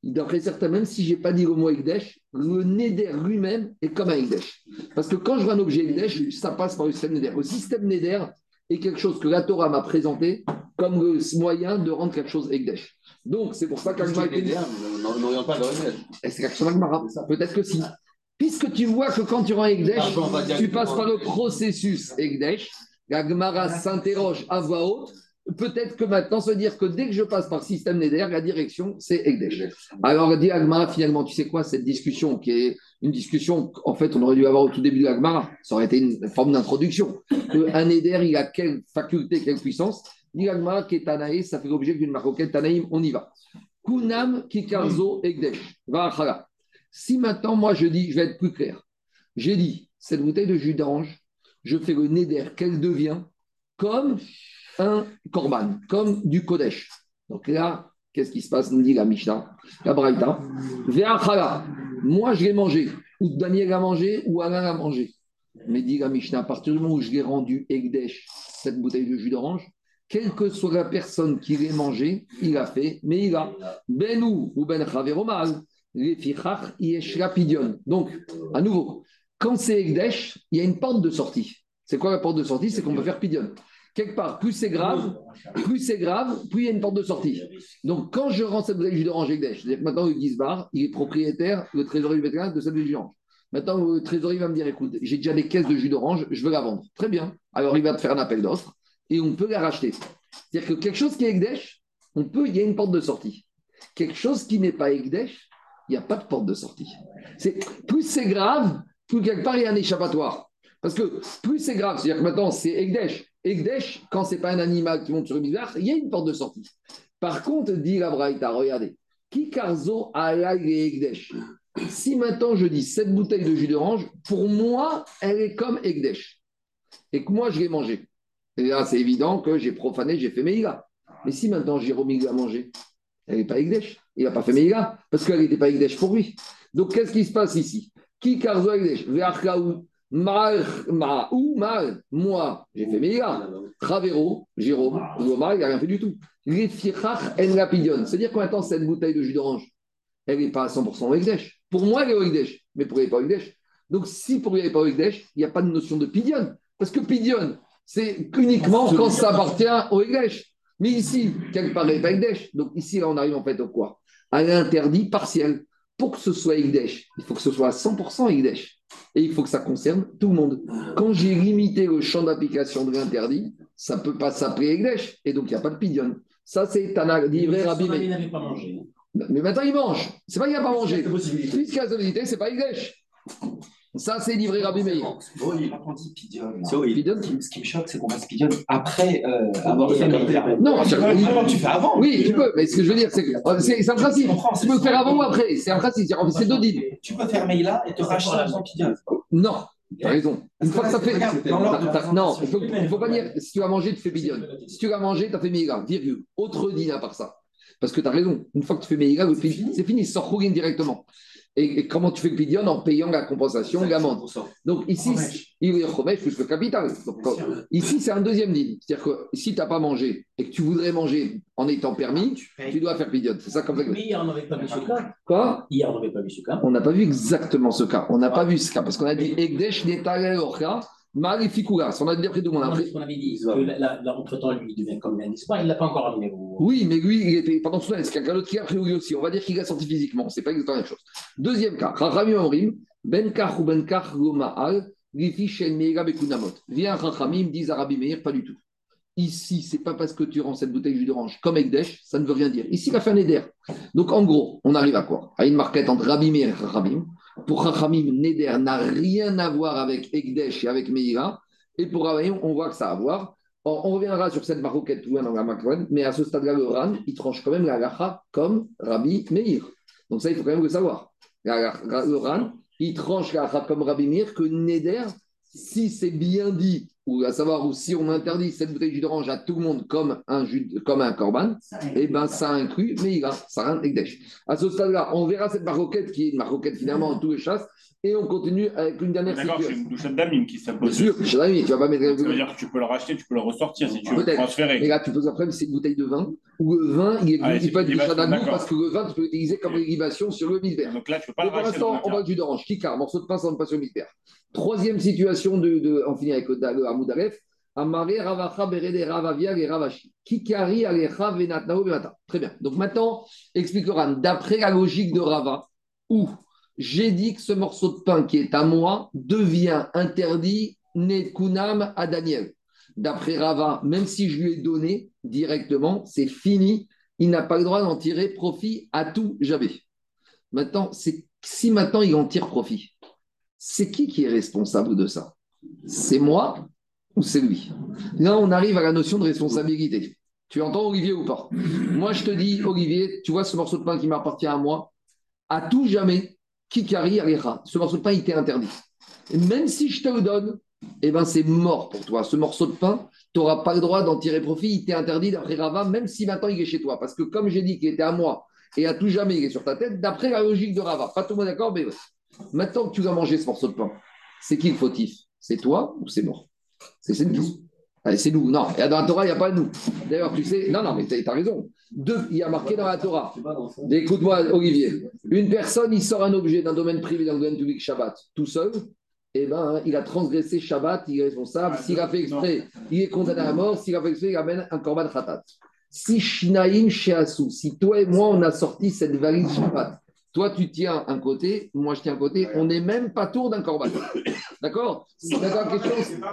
D'après certains, même si je n'ai pas dit le mot Ekdesh, le Neder lui-même est comme un Ekdesh. Parce que quand je vois un objet Ekdesh, ça passe par le système Neder. Le système Neder est quelque chose que la Torah m'a présenté comme le moyen de rendre quelque chose Ekdesh. Donc, c'est pour ça qu'Agma
n'oriente pas
le C'est quelque chose Peut-être que si. Puisque tu vois que quand tu rends Ekdesh, tu passes par le processus Ekdesh, la s'interroge à voix haute peut-être que maintenant, veut dire que dès que je passe par système Neder, la direction, c'est Egdesh. Alors, dit finalement, tu sais quoi, cette discussion, qui est une discussion, en fait, on aurait dû avoir au tout début de l'Agmara, ça aurait été une forme d'introduction. Un Neder, il a quelle faculté, quelle puissance? Dit Agmara, qui est Tanaï, ça fait l'objet d'une marocaine Tanaïm, on y va. Kunam Kikarzo Egdesh. Va Si maintenant, moi, je dis, je vais être plus clair, j'ai dit, cette bouteille de jus d'orange, je fais le Neder, qu'elle devient comme un korban, comme du Kodesh. Donc là, qu'est-ce qui se passe Nous dit la Mishnah, la Braïta? Moi, je l'ai mangé, ou Daniel a mangé, ou Alain a mangé. Mais dit la Mishnah, à partir du moment où je l'ai rendu Egdesh, cette bouteille de jus d'orange, quelle que soit la personne qui l'ait mangé, il a fait, mais il a. Benou ou Ben Chaveromal, les fichach, rapidion. Donc, à nouveau, quand c'est Egdesh, il y a une porte de sortie. C'est quoi la porte de sortie? C'est qu'on peut faire pidion quelque part, plus c'est grave, plus c'est grave, plus il y a une porte de sortie. Donc, quand je rends cette jus d'orange c'est-à-dire que maintenant, le Gizbar, il est propriétaire, le trésorier du de cette jus d'orange. Maintenant, le trésorier va me dire écoute, j'ai déjà des caisses de jus d'orange, je veux la vendre. Très bien. Alors, il va te faire un appel d'offres et on peut la racheter. C'est-à-dire que quelque chose qui est Ekdesh, on peut, il y a une porte de sortie. Quelque chose qui n'est pas Ekdesh, il n'y a pas de porte de sortie. C'est, plus c'est grave, plus quelque part il y a un échappatoire. Parce que plus c'est grave, c'est-à-dire que maintenant c'est Ekdesh, quand ce n'est pas un animal qui monte sur une bizarre, il y a une porte de sortie. Par contre, dit la Braïta, regardez, Kikarzo et Egdesh. Si maintenant je dis cette bouteille de jus d'orange, pour moi, elle est comme Egdesh. Et que moi, je l'ai mangée. Et là, c'est évident que j'ai profané, j'ai fait Meïla. Mais si maintenant Jérôme l'a mangé, elle n'est pas Egdesh. Il n'a pas fait Meïla parce qu'elle n'était pas Egdesh pour lui. Donc, qu'est-ce qui se passe ici? Kikarzo Egdesh. Mal, ma, ou mal, moi, j'ai fait Meïla. Travero, Jérôme, Omar, il n'a rien fait du tout. Les en rapidion. C'est-à-dire que maintenant, cette bouteille de jus d'orange, elle n'est pas à 100% au Ekdesh. Pour moi, elle est au Ekdesh, mais pour lui, elle n'est pas au Ekdesh. Donc, si pour lui, elle n'est pas au Ekdesh, il n'y a pas de notion de pidion. Parce que pidion, c'est uniquement quand ça appartient au Ekdesh. Mais ici, quelque part, elle n'est pas Ekdesh. Donc, ici, là, on arrive en fait au quoi? À l'interdit partiel. Pour que ce soit Ekdesh, il faut que ce soit à 100% Ekdesh et il faut que ça concerne tout le monde. Quand j'ai limité le champ d'application de l'interdit, ça ne peut pas s'appeler Egdesh, et donc il n'y a pas de pidion. Ça, c'est Tana, livré Rabbi.
Il n'avait pas mangé.
Mais maintenant, il mange. C'est pas qu'il n'a pas mangé. Puisqu'il y a la possibilité, c'est pas Egdesh. Ça, c'est livré Rabbi Meir.
Oui. Ce qui me choque, c'est qu'on passe pidion après euh, avoir fait
Non,
tu fais avant.
Oui, tu peux, mais ce que je veux dire, c'est que c'est un principe. Tu peux faire avant ou après. C'est un principe. C'est deux
Tu peux faire Meïla et te racheter en pidion.
Non. Tu as raison. Une fois que ça fait. Non, il ne faut pas dire si tu as mangé, tu fais pidion. Si tu as mangé, tu as fait Meïla, virgule. Autre dîner à part ça. Parce que tu as raison. Une fois que tu fais Meïla, c'est fini. C'est fini. Sors directement. Et, comment tu fais le pidion En payant la compensation, l'amende. Donc ici, il est remet plus le capital. Donc, ici, c'est un deuxième deal. C'est-à-dire que si tu n'as pas mangé et que tu voudrais manger en étant permis, tu dois faire pidion. C'est ça comme ça.
Mais hier, on n'avait pas vu ce cas.
Quoi?
Hier, on n'avait pas vu ce cas.
On n'a pas vu exactement ce cas. On n'a pas vu ce cas parce qu'on a dit Egdesh Netale Orka. Marifikouras, on a dit après tout le monde.
Après... On avait dit que entre-temps, lui, il devient comme un espoir, il ne l'a pas encore amené.
Oui, mais lui, il était pendant ce temps, a quelqu'un d'autre qui a pris aussi On va dire qu'il a sorti physiquement, ce n'est pas exactement la même chose. Deuxième cas, Rami Amrim, Benkar ou Benkar Goma'al, Gifi Shen Meira Bekunamot. Viens, Rachamim, disent Arabi Meir, pas du tout. Ici, c'est pas parce que tu rends cette bouteille de jus d'orange comme Ekdesh, ça ne veut rien dire. Ici, il a fait un éder. Donc, en gros, on arrive à quoi? À une marquette entre Rabbi Meir et Rachamim. Pour Rachamim, Neder n'a rien à voir avec Ekdesh et avec Meira. Et pour Rachamim, on voit que ça a à voir. On, reviendra sur cette maroquette dans la mais à ce stade-là, le Ran, il tranche quand même la Gacha comme Rabbi Meir. Donc ça, il faut quand même le savoir. Le Ran, il tranche la Gacha comme Rabbi Meir que Neder, si c'est bien dit ou à savoir ou si on interdit cette bouteille de jus d'orange à tout le monde comme un, jus, comme un corban, eh ben ça inclut mais il a ça rend Ekdesh. À ce stade-là, on verra cette maroquette qui est une maroquette finalement en tous les chasses, et on continue avec une dernière
D'accord, c'est une douche d'amine qui s'impose.
Bien sûr, tu vas pas mettre.
Ça veut dire que tu peux le racheter, tu peux le ressortir si tu veux le transférer.
Mais là, tu poses après, c'est une bouteille de vin, ou le vin, il, est, ah, il peut être douche d'amine parce que le vin, tu peux l'utiliser comme dérivation sur le misbère. Donc là, tu peux pas le racheter. Pour l'instant, on va du jus d'orange, kikar, morceau de pain sans pas sur le misbère. Troisième situation, de, de, on finit avec le Hamoud Amare Ravacha Berede Ravavia et Ravashi. Kikari Alecha Venatnao Venata. Très bien. Donc maintenant, explique d'après la logique de Rava, où j'ai dit que ce morceau de pain qui est à moi devient interdit Kunam à Daniel. D'après Rava, même si je lui ai donné directement, c'est fini. Il n'a pas le droit d'en tirer profit à tout jamais. Maintenant, si maintenant il en tire profit, c'est qui qui est responsable de ça? C'est moi ou c'est lui? Là, on arrive à la notion de responsabilité. Tu entends Olivier ou pas? Moi, je te dis, Olivier, tu vois ce morceau de pain qui m'appartient à moi, à tout jamais, Kikari Alecha, ce morceau de pain, il t'est interdit. Et même si je te le donne, eh ben, c'est mort pour toi. Ce morceau de pain, tu n'auras pas le droit d'en tirer profit. Il t'est interdit d'après Rava, même si maintenant il est chez toi. Parce que comme j'ai dit qu'il était à moi et à tout jamais il est sur ta tête, d'après la logique de Rava. Pas tout le monde d'accord, mais maintenant que tu vas manger ce morceau de pain, c'est qui le fautif? C'est toi ou c'est moi? C'est nous. Allez, c'est nous. Non, dans la Torah, il n'y a pas nous. D'ailleurs, tu sais, non, non, mais tu as raison. Deux, il y a marqué dans la Torah. Écoute-moi, Olivier. Une personne, il sort un objet d'un domaine privé, d'un domaine public, Shabbat, tout seul. Eh ben, il a transgressé Shabbat, il est responsable. S'il a fait exprès, il est condamné à mort. S'il a fait exprès, il amène un korban khatat. Si Shnaim Sheasu, si toi et moi, on a sorti cette valise Shabbat, toi, tu tiens un côté, moi, je tiens un côté. On n'est même pas tour d'un corban. D'accord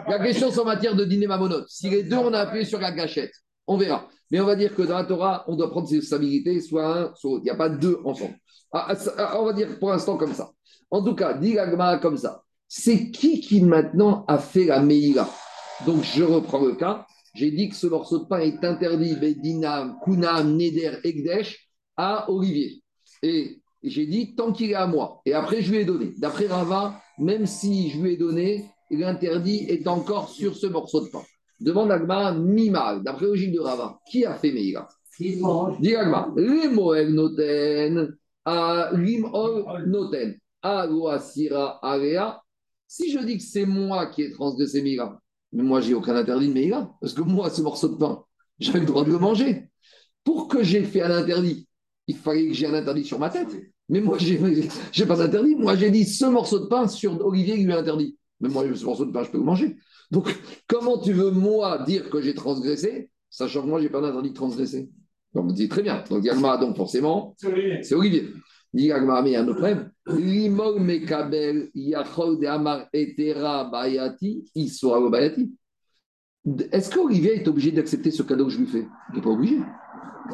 La question, c'est en matière de dîner mamonote. Si les deux, on a appuyé sur la gâchette, on verra. Mais on va dire que dans la Torah, on doit prendre ses stabilités, soit un, soit l'autre. Il n'y a pas deux ensemble. Ah, ah, ah, on va dire pour l'instant comme ça. En tout cas, dit comme ça. C'est qui qui maintenant a fait la Meïla? Donc, je reprends le cas. J'ai dit que ce morceau de pain est interdit, Bedina, Kunam, Neder, Egdesh, à Olivier. Et j'ai dit tant qu'il est à moi. Et après, je lui ai donné. D'après Rava, même si je lui ai donné, l'interdit est encore sur ce morceau de pain. Demande Agma, Mimal, d'après logique de Rava, qui a fait Meïra Dis Agma, Limoel noten, Limol noten, Area. Si je dis que c'est moi qui ai transgressé Meïra, mais moi, j'ai aucun interdit de Meïra, parce que moi, ce morceau de pain, j'avais le droit de le manger. Pour que j'ai fait un interdit, il fallait que j'ai un interdit sur ma tête. Mais moi, je n'ai pas d'interdit. Moi, j'ai dit ce morceau de pain sur Olivier qui lui a interdit. Mais moi, ce morceau de pain, je peux le manger. Donc, comment tu veux, moi, dire que j'ai transgressé, sachant que moi, je n'ai pas d'interdit de transgresser? Donc, on dit très bien. Donc, Yagma, donc forcément, c'est Olivier. Dit Yagma, mais il y a un autre problème. mekabel yachol de amar etera bayati, bayati. Est-ce qu'Olivier est obligé d'accepter ce cadeau que je lui fais? Il n'est pas obligé.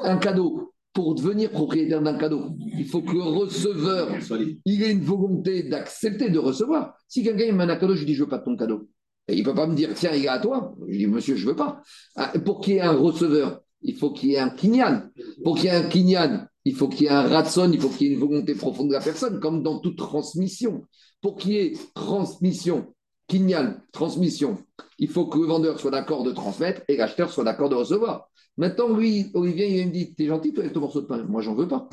Un cadeau pour devenir propriétaire d'un cadeau, il faut que le receveur il ait une volonté d'accepter de recevoir. Si quelqu'un me met un cadeau, je lui dis je veux pas de ton cadeau. Et il ne peut pas me dire tiens, il est à toi. Je dis monsieur, je veux pas. Ah, pour qu'il y ait un receveur, il faut qu'il y ait un kinyan. Pour qu'il y ait un kinyan, il faut qu'il y ait un ratson, il faut qu'il y ait une volonté profonde de la personne, comme dans toute transmission. Pour qu'il y ait transmission, kinyan, transmission, il faut que le vendeur soit d'accord de transmettre et l'acheteur soit d'accord de recevoir. Maintenant, lui, Olivier, il me dit T'es gentil, toi, avec ton morceau de pain. Moi, j'en veux pas.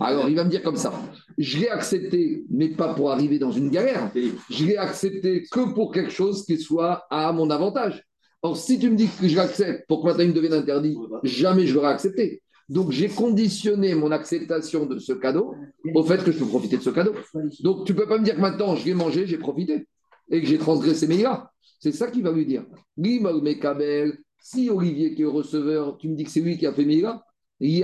Alors il va me dire comme ça je l'ai accepté, mais pas pour arriver dans une galère. Je l'ai accepté que pour quelque chose qui soit à mon avantage. Or, si tu me dis que je l'accepte pour que maintenant il me devienne interdit, jamais je l'aurais accepté. Donc, j'ai conditionné mon acceptation de ce cadeau au fait que je peux profiter de ce cadeau. Donc, tu ne peux pas me dire que maintenant, je l'ai mangé, j'ai profité et que j'ai transgressé mes gars. C'est ça qu'il va lui dire. Si Olivier, qui est receveur, tu me dis que c'est lui qui a fait mes gars, il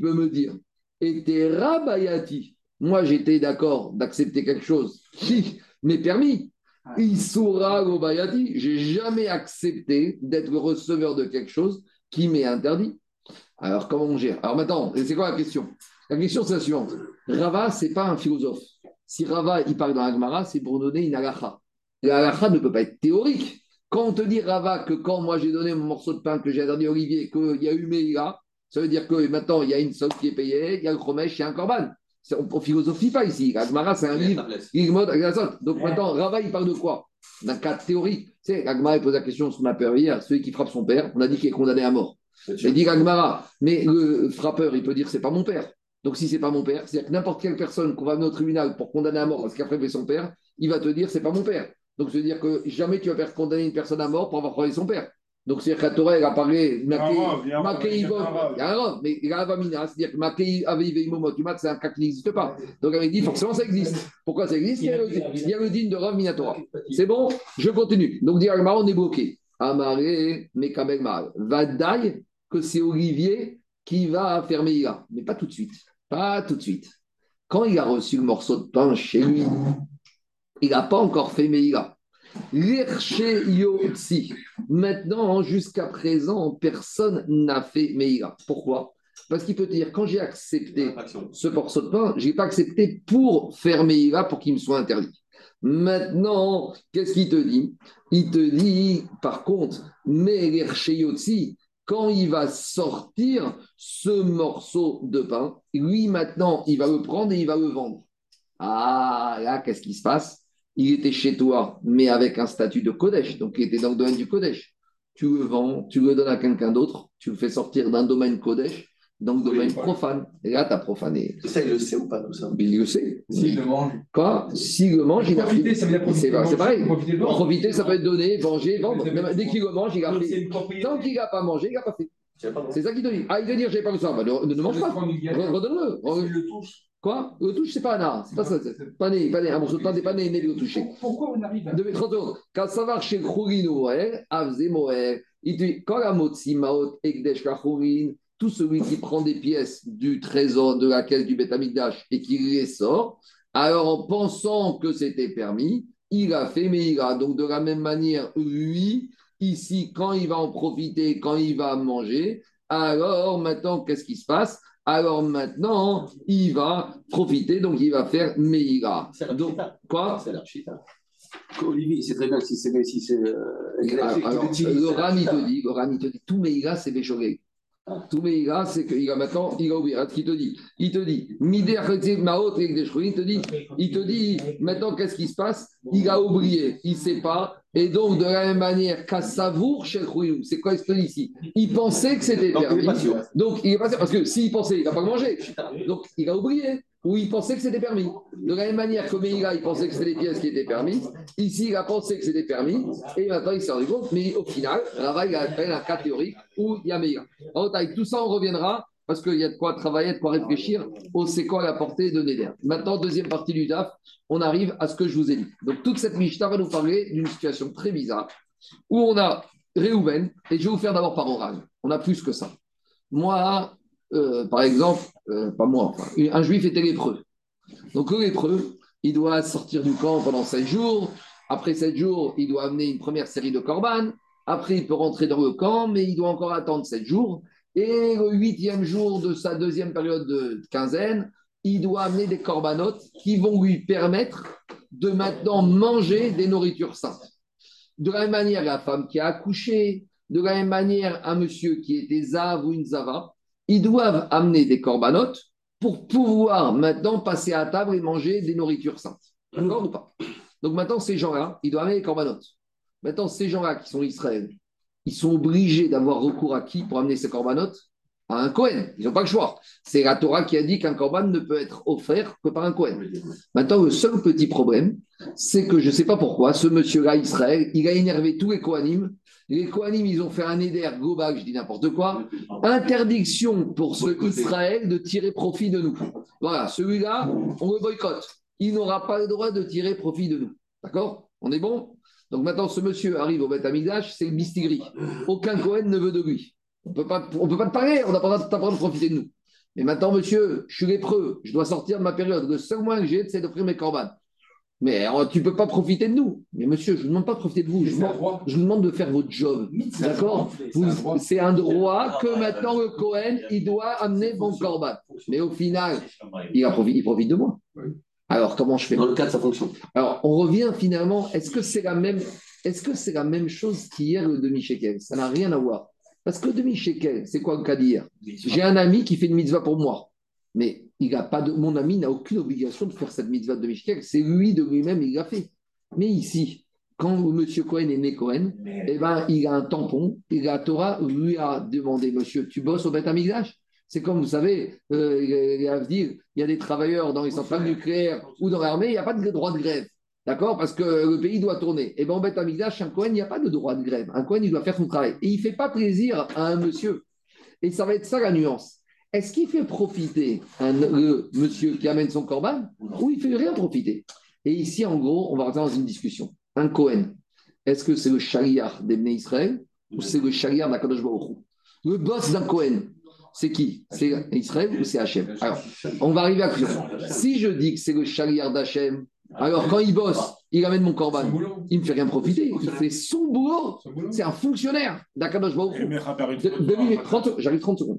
peut me dire Et rabayati. Moi, j'étais d'accord d'accepter quelque chose qui m'est permis. Il saura Je J'ai jamais accepté d'être le receveur de quelque chose qui m'est interdit. Alors, comment on gère? Alors maintenant, c'est quoi la question? La question, c'est la suivante. Rava, ce n'est pas un philosophe. Si Rava, il parle dans l'Agmara, c'est pour donner une halakha. La ne peut pas être théorique. Quand on te dit Rava que quand moi j'ai donné mon morceau de pain que j'ai interdit à Olivier, qu'il y a eu Meïla, ça veut dire que maintenant il y a une somme qui est payée, il y a le chromèche, il y a un corban. On ne philosophie pas ici. L'Agmara, c'est un livre. Donc maintenant, Rava, il parle de quoi? D'un cas théorique. Tu sais, Agmara, il pose la question sur ma peur hier, celui qui frappe son père, on a dit qu'il est condamné à mort. Il dit Agmara, mais le frappeur, il peut dire c'est pas mon père. Donc si c'est pas mon père, c'est-à-dire que n'importe quelle personne qu'on va amener au tribunal pour condamner à mort parce qu'il a frappé son père, il va te dire c'est pas mon père. Donc ça veut dire que jamais tu vas faire condamner une personne à mort pour avoir frappé son père. Donc c'est-à-dire que la Torah, elle a parlé. Il y a un rov, mais il y a un vamina, c'est-à-dire que Makei Momotumat, c'est un cas qui n'existe pas. Donc elle dit forcément ça existe. Pourquoi ça existe? Il y a le, digne de Rav Minatora. C'est bon? Je continue. Donc dit on est bloqué. Amaré, Mekabel Mal. Vadaï, que c'est Olivier qui va faire Meïla. Mais pas tout de suite. Pas tout de suite. Quand il a reçu le morceau de pain chez lui, il n'a pas encore fait Meïla. Yotsi. Maintenant, jusqu'à présent, personne n'a fait Meïla. Pourquoi? Parce qu'il peut te dire, quand j'ai accepté ce morceau de pain, je n'ai pas accepté pour faire Meïla, pour qu'il me soit interdit. Maintenant, qu'est-ce qu'il te dit? Il te dit, par contre, mais Yotsi, quand il va sortir ce morceau de pain, lui maintenant, il va le prendre et il va le vendre. Ah, là, qu'est-ce qui se passe? Il était chez toi, mais avec un statut de Kodesh, donc il était dans le domaine du Kodesh. Tu le vends, tu le donnes à quelqu'un d'autre, tu le fais sortir d'un domaine Kodesh, donc domaine profane. Et là, tu as profané.
Ça, il le sait ou pas tout ça?
Il le sait.
S'il le mange.
Quoi? S'il le mange, il a
profité. C'est
pareil. Profiter, ça peut être donner, manger, vendre. Dès qu'il le mange, il a fait. Tant qu'il n'a pas mangé, il n'a pas fait. C'est ça qu'il te dit. Ah, il te dit, j'ai pas le ça. Bah, ne, ne mange pas. Redonne-le.
Il le touche.
Quoi? Le touche, c'est pas un. C'est pas ça. Pas né, pas né. Un morceau de pain pas né, le toucher.
Pourquoi on arrive à.
Devait 30 secondes. Quand ça va chez Khourino, Avze Moer, il dit, quand la motzi maot ekdesh kachourine, tout celui qui prend des pièces du trésor de la caisse du Betamikdash et qui les sort, alors en pensant que c'était permis, il a fait mais il a. Donc de la même manière, lui, ici, quand il va en profiter, quand il va manger, alors maintenant, qu'est-ce qui se passe? Alors maintenant, il va profiter, donc il va faire Meïra. Donc, quoi?
C'est l'archita. Olivier, c'est très bien si c'est. Si
euh, alors, le Rami te dit, le Rami te dit, tout Meïra, c'est Béchoré. Tout Meïra, c'est qu'il a maintenant, il a oublié. Qui te dit Il te dit, Mider Maot il te dit, il te dit, maintenant qu'est-ce qui se passe? Il a oublié, il ne sait pas. Et donc, de la même manière, qu'à savour chez c'est quoi ce ici? Il pensait que c'était permis. Donc, il est passé, parce que s'il pensait, il n'a pas mangé. Donc, il a oublié où il pensait que c'était permis. De la même manière que Meïla, il pensait que c'était des pièces qui étaient permises, ici, il a pensé que c'était permis, et maintenant, il s'est rendu compte, mais au final, il a fait un cas théorique où il y a Meïla. avec tout ça, on reviendra, parce qu'il y a de quoi travailler, de quoi réfléchir au c'est quoi la portée de Neder. Maintenant, deuxième partie du DAF, on arrive à ce que je vous ai dit. Donc, toute cette Mishnah va nous parler d'une situation très bizarre, où on a Réhouven, et je vais vous faire d'abord par oral. On a plus que ça. Moi, euh, par exemple, euh, pas moi, un juif était lépreux. Donc le lépreux, il doit sortir du camp pendant sept jours. Après sept jours, il doit amener une première série de corbanes. Après, il peut rentrer dans le camp, mais il doit encore attendre sept jours. Et le huitième jour de sa deuxième période de quinzaine, il doit amener des corbanotes qui vont lui permettre de maintenant manger des nourritures saintes. De la même manière, la femme qui a accouché, de la même manière, un monsieur qui était zav ou une zava, ils doivent amener des corbanotes pour pouvoir maintenant passer à table et manger des nourritures saintes. D'accord ou pas? Donc maintenant, ces gens-là, ils doivent amener des corbanotes. Maintenant, ces gens-là qui sont Israël, ils sont obligés d'avoir recours à qui pour amener ces corbanotes? À un Cohen. Ils n'ont pas le choix. C'est la Torah qui a dit qu'un Corban ne peut être offert que par un Cohen. Maintenant, le seul petit problème, c'est que je ne sais pas pourquoi, ce monsieur-là, Israël, il a énervé tous les Kohanim. Les Kohanim, ils ont fait un éder global, je dis n'importe quoi. Interdiction pour ce Israël de tirer profit de nous. Voilà, celui-là, on le boycotte. Il n'aura pas le droit de tirer profit de nous. D'accord? On est bon? Donc maintenant, ce monsieur arrive au Beth c'est le bistigri. Aucun Cohen ne veut de lui. On ne peut pas te parler, on n'a pas le droit de profiter de nous. Mais maintenant, monsieur, je suis lépreux, je dois sortir de ma période. Le seul moyen que j'ai, c'est d'offrir mes corbanes. Mais tu ne peux pas profiter de nous. Mais monsieur, je ne vous demande pas de profiter de vous. Je, vous demande de faire votre job. D'accord C'est un droit que maintenant le Cohen, il doit amener mon corban. Mais au final, il, profite, il profite de moi. Alors, comment je fais?
Dans le cas de sa fonction.
Alors, on revient finalement. Est-ce que c'est la même, est-ce que c'est la même chose qu'hier le demi-shekel? Ça n'a rien à voir. Parce que demi-shekel, c'est quoi le cas d'hier? J'ai un ami qui fait une mitzvah pour moi. Mais il a pas de, mon ami n'a aucune obligation de faire cette mitzvah de demi-shekel. C'est lui de lui-même, il l'a fait. Mais ici, quand M. Cohen est né Cohen, eh ben, il a un tampon et la Torah lui a demandé Monsieur, tu bosses au Beth Amigdash c'est comme, vous savez, euh, il y a des travailleurs dans les centrales nucléaires ou dans l'armée, il n'y a pas de droit de grève. D'accord? Parce que le pays doit tourner. Et bien, en Beth Amigdash, un Cohen, il n'y a pas de droit de grève. Un Cohen, il doit faire son travail. Et il ne fait pas plaisir à un monsieur. Et ça va être ça la nuance. Est-ce qu'il fait profiter un, le monsieur qui amène son corban ou il ne fait rien profiter? Et ici, en gros, on va rentrer dans une discussion. Un Cohen, est-ce que c'est le chariar d'Ebné Israël ou c'est le chariar d'Akadosh Baruch Le boss d'un Cohen, c'est qui? C'est Israël ou c'est Hachem? Alors, on va arriver à la Si je dis que c'est le chariard d'Hachem, alors quand il bosse, il amène mon corban, il ne me fait rien profiter. Il fait son boulot. C'est un fonctionnaire d'Akadosh J'arrive 30 secondes.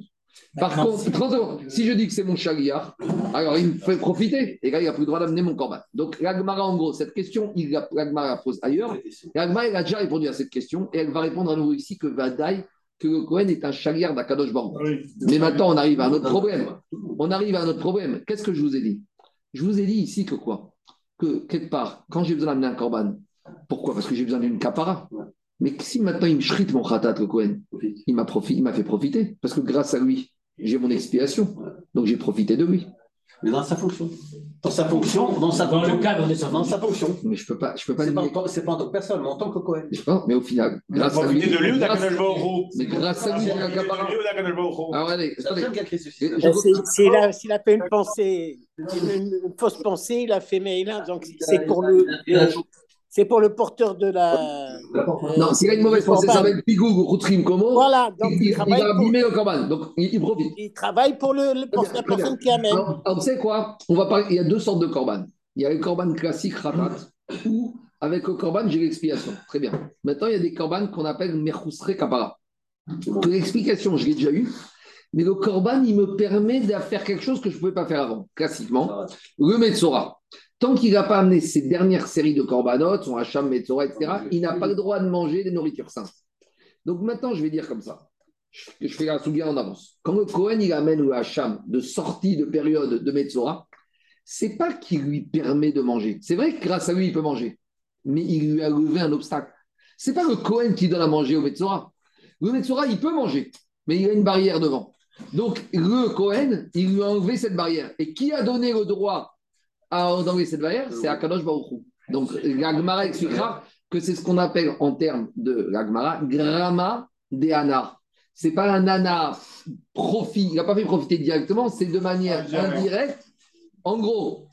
Par contre, 30 secondes. Si je dis que c'est mon chariard, alors il me fait profiter. Et là, il n'a plus le droit d'amener mon corban. Donc, l'Agmara, en gros, cette question, l'Agmara la pose ailleurs. L'Agmara, elle a déjà répondu à cette question. Et elle va répondre à nouveau ici que Vadaï que le Cohen est un chaliard d'Akadosh Baruch. Mais maintenant, on arrive à un autre problème. On arrive à un autre problème. Qu'est-ce que je vous ai dit? Je vous ai dit ici que quoi? Que quelque part, quand j'ai besoin d'amener un corban, pourquoi? Parce que j'ai besoin d'une capara. Mais si maintenant il me chrite mon khatat, le Cohen, il m'a fait profiter. Parce que grâce à lui, j'ai mon expiation. Donc j'ai profité de lui
mais dans sa fonction. Dans sa fonction, dans sa
dans le cadre de sa
dans sa fonction.
Mais je peux pas, je peux pas.
C'est pas, pas, en tant que personne, mais en tant que Cohen.
mais au final, grâce à lui.
de lui ou
Mais grâce à lui, il a
Alors
allez,
S'il a fait une pensée, une, fausse pensée, il a fait là, donc c'est pour le. C'est pour le porteur de la.
Non, s'il a une mauvaise pensée, ça va être Pigou ou Routrim Como.
Voilà,
donc il, il, il va abîmer le corban, donc il, profite.
Il travaille pour, le, pour la personne qui amène.
Alors, alors, tu sais quoi? On va parler. Il y a deux sortes de corban. Il y a le corban classique, Ratat, ou avec le corban, j'ai l'expiation. Très bien. Maintenant, il y a des corban qu'on appelle Merhousre Kapara. L'explication, je l'ai déjà eu. Mais le corban, il me permet de faire quelque chose que je ne pouvais pas faire avant, classiquement. Le Metzora. Tant qu'il n'a pas amené ses dernières séries de corbanotes, son Hacham, Metzora, etc., il n'a pas le droit de manger des nourritures saintes. Donc maintenant, je vais dire comme ça. Je, fais la souga en avance. Quand le Cohen il amène le Hacham de sortie de période de Metzora, c'est pas qu'il lui permet de manger. C'est vrai que grâce à lui, il peut manger. Mais il lui a levé un obstacle. C'est pas le Cohen qui donne à manger au Metzora. Le Metzora, il peut manger, mais il a une barrière devant. Donc, le Cohen, il lui a enlevé cette barrière. Et qui a donné le droit à enlever cette barrière, c'est Akadosh Baruchou. Donc, l'Agmara expliquera que c'est ce qu'on appelle en termes de l'Agmara, Grama de Ana. Ce n'est pas un Ana profit, il n'a pas fait profiter directement, c'est de manière indirecte. En gros,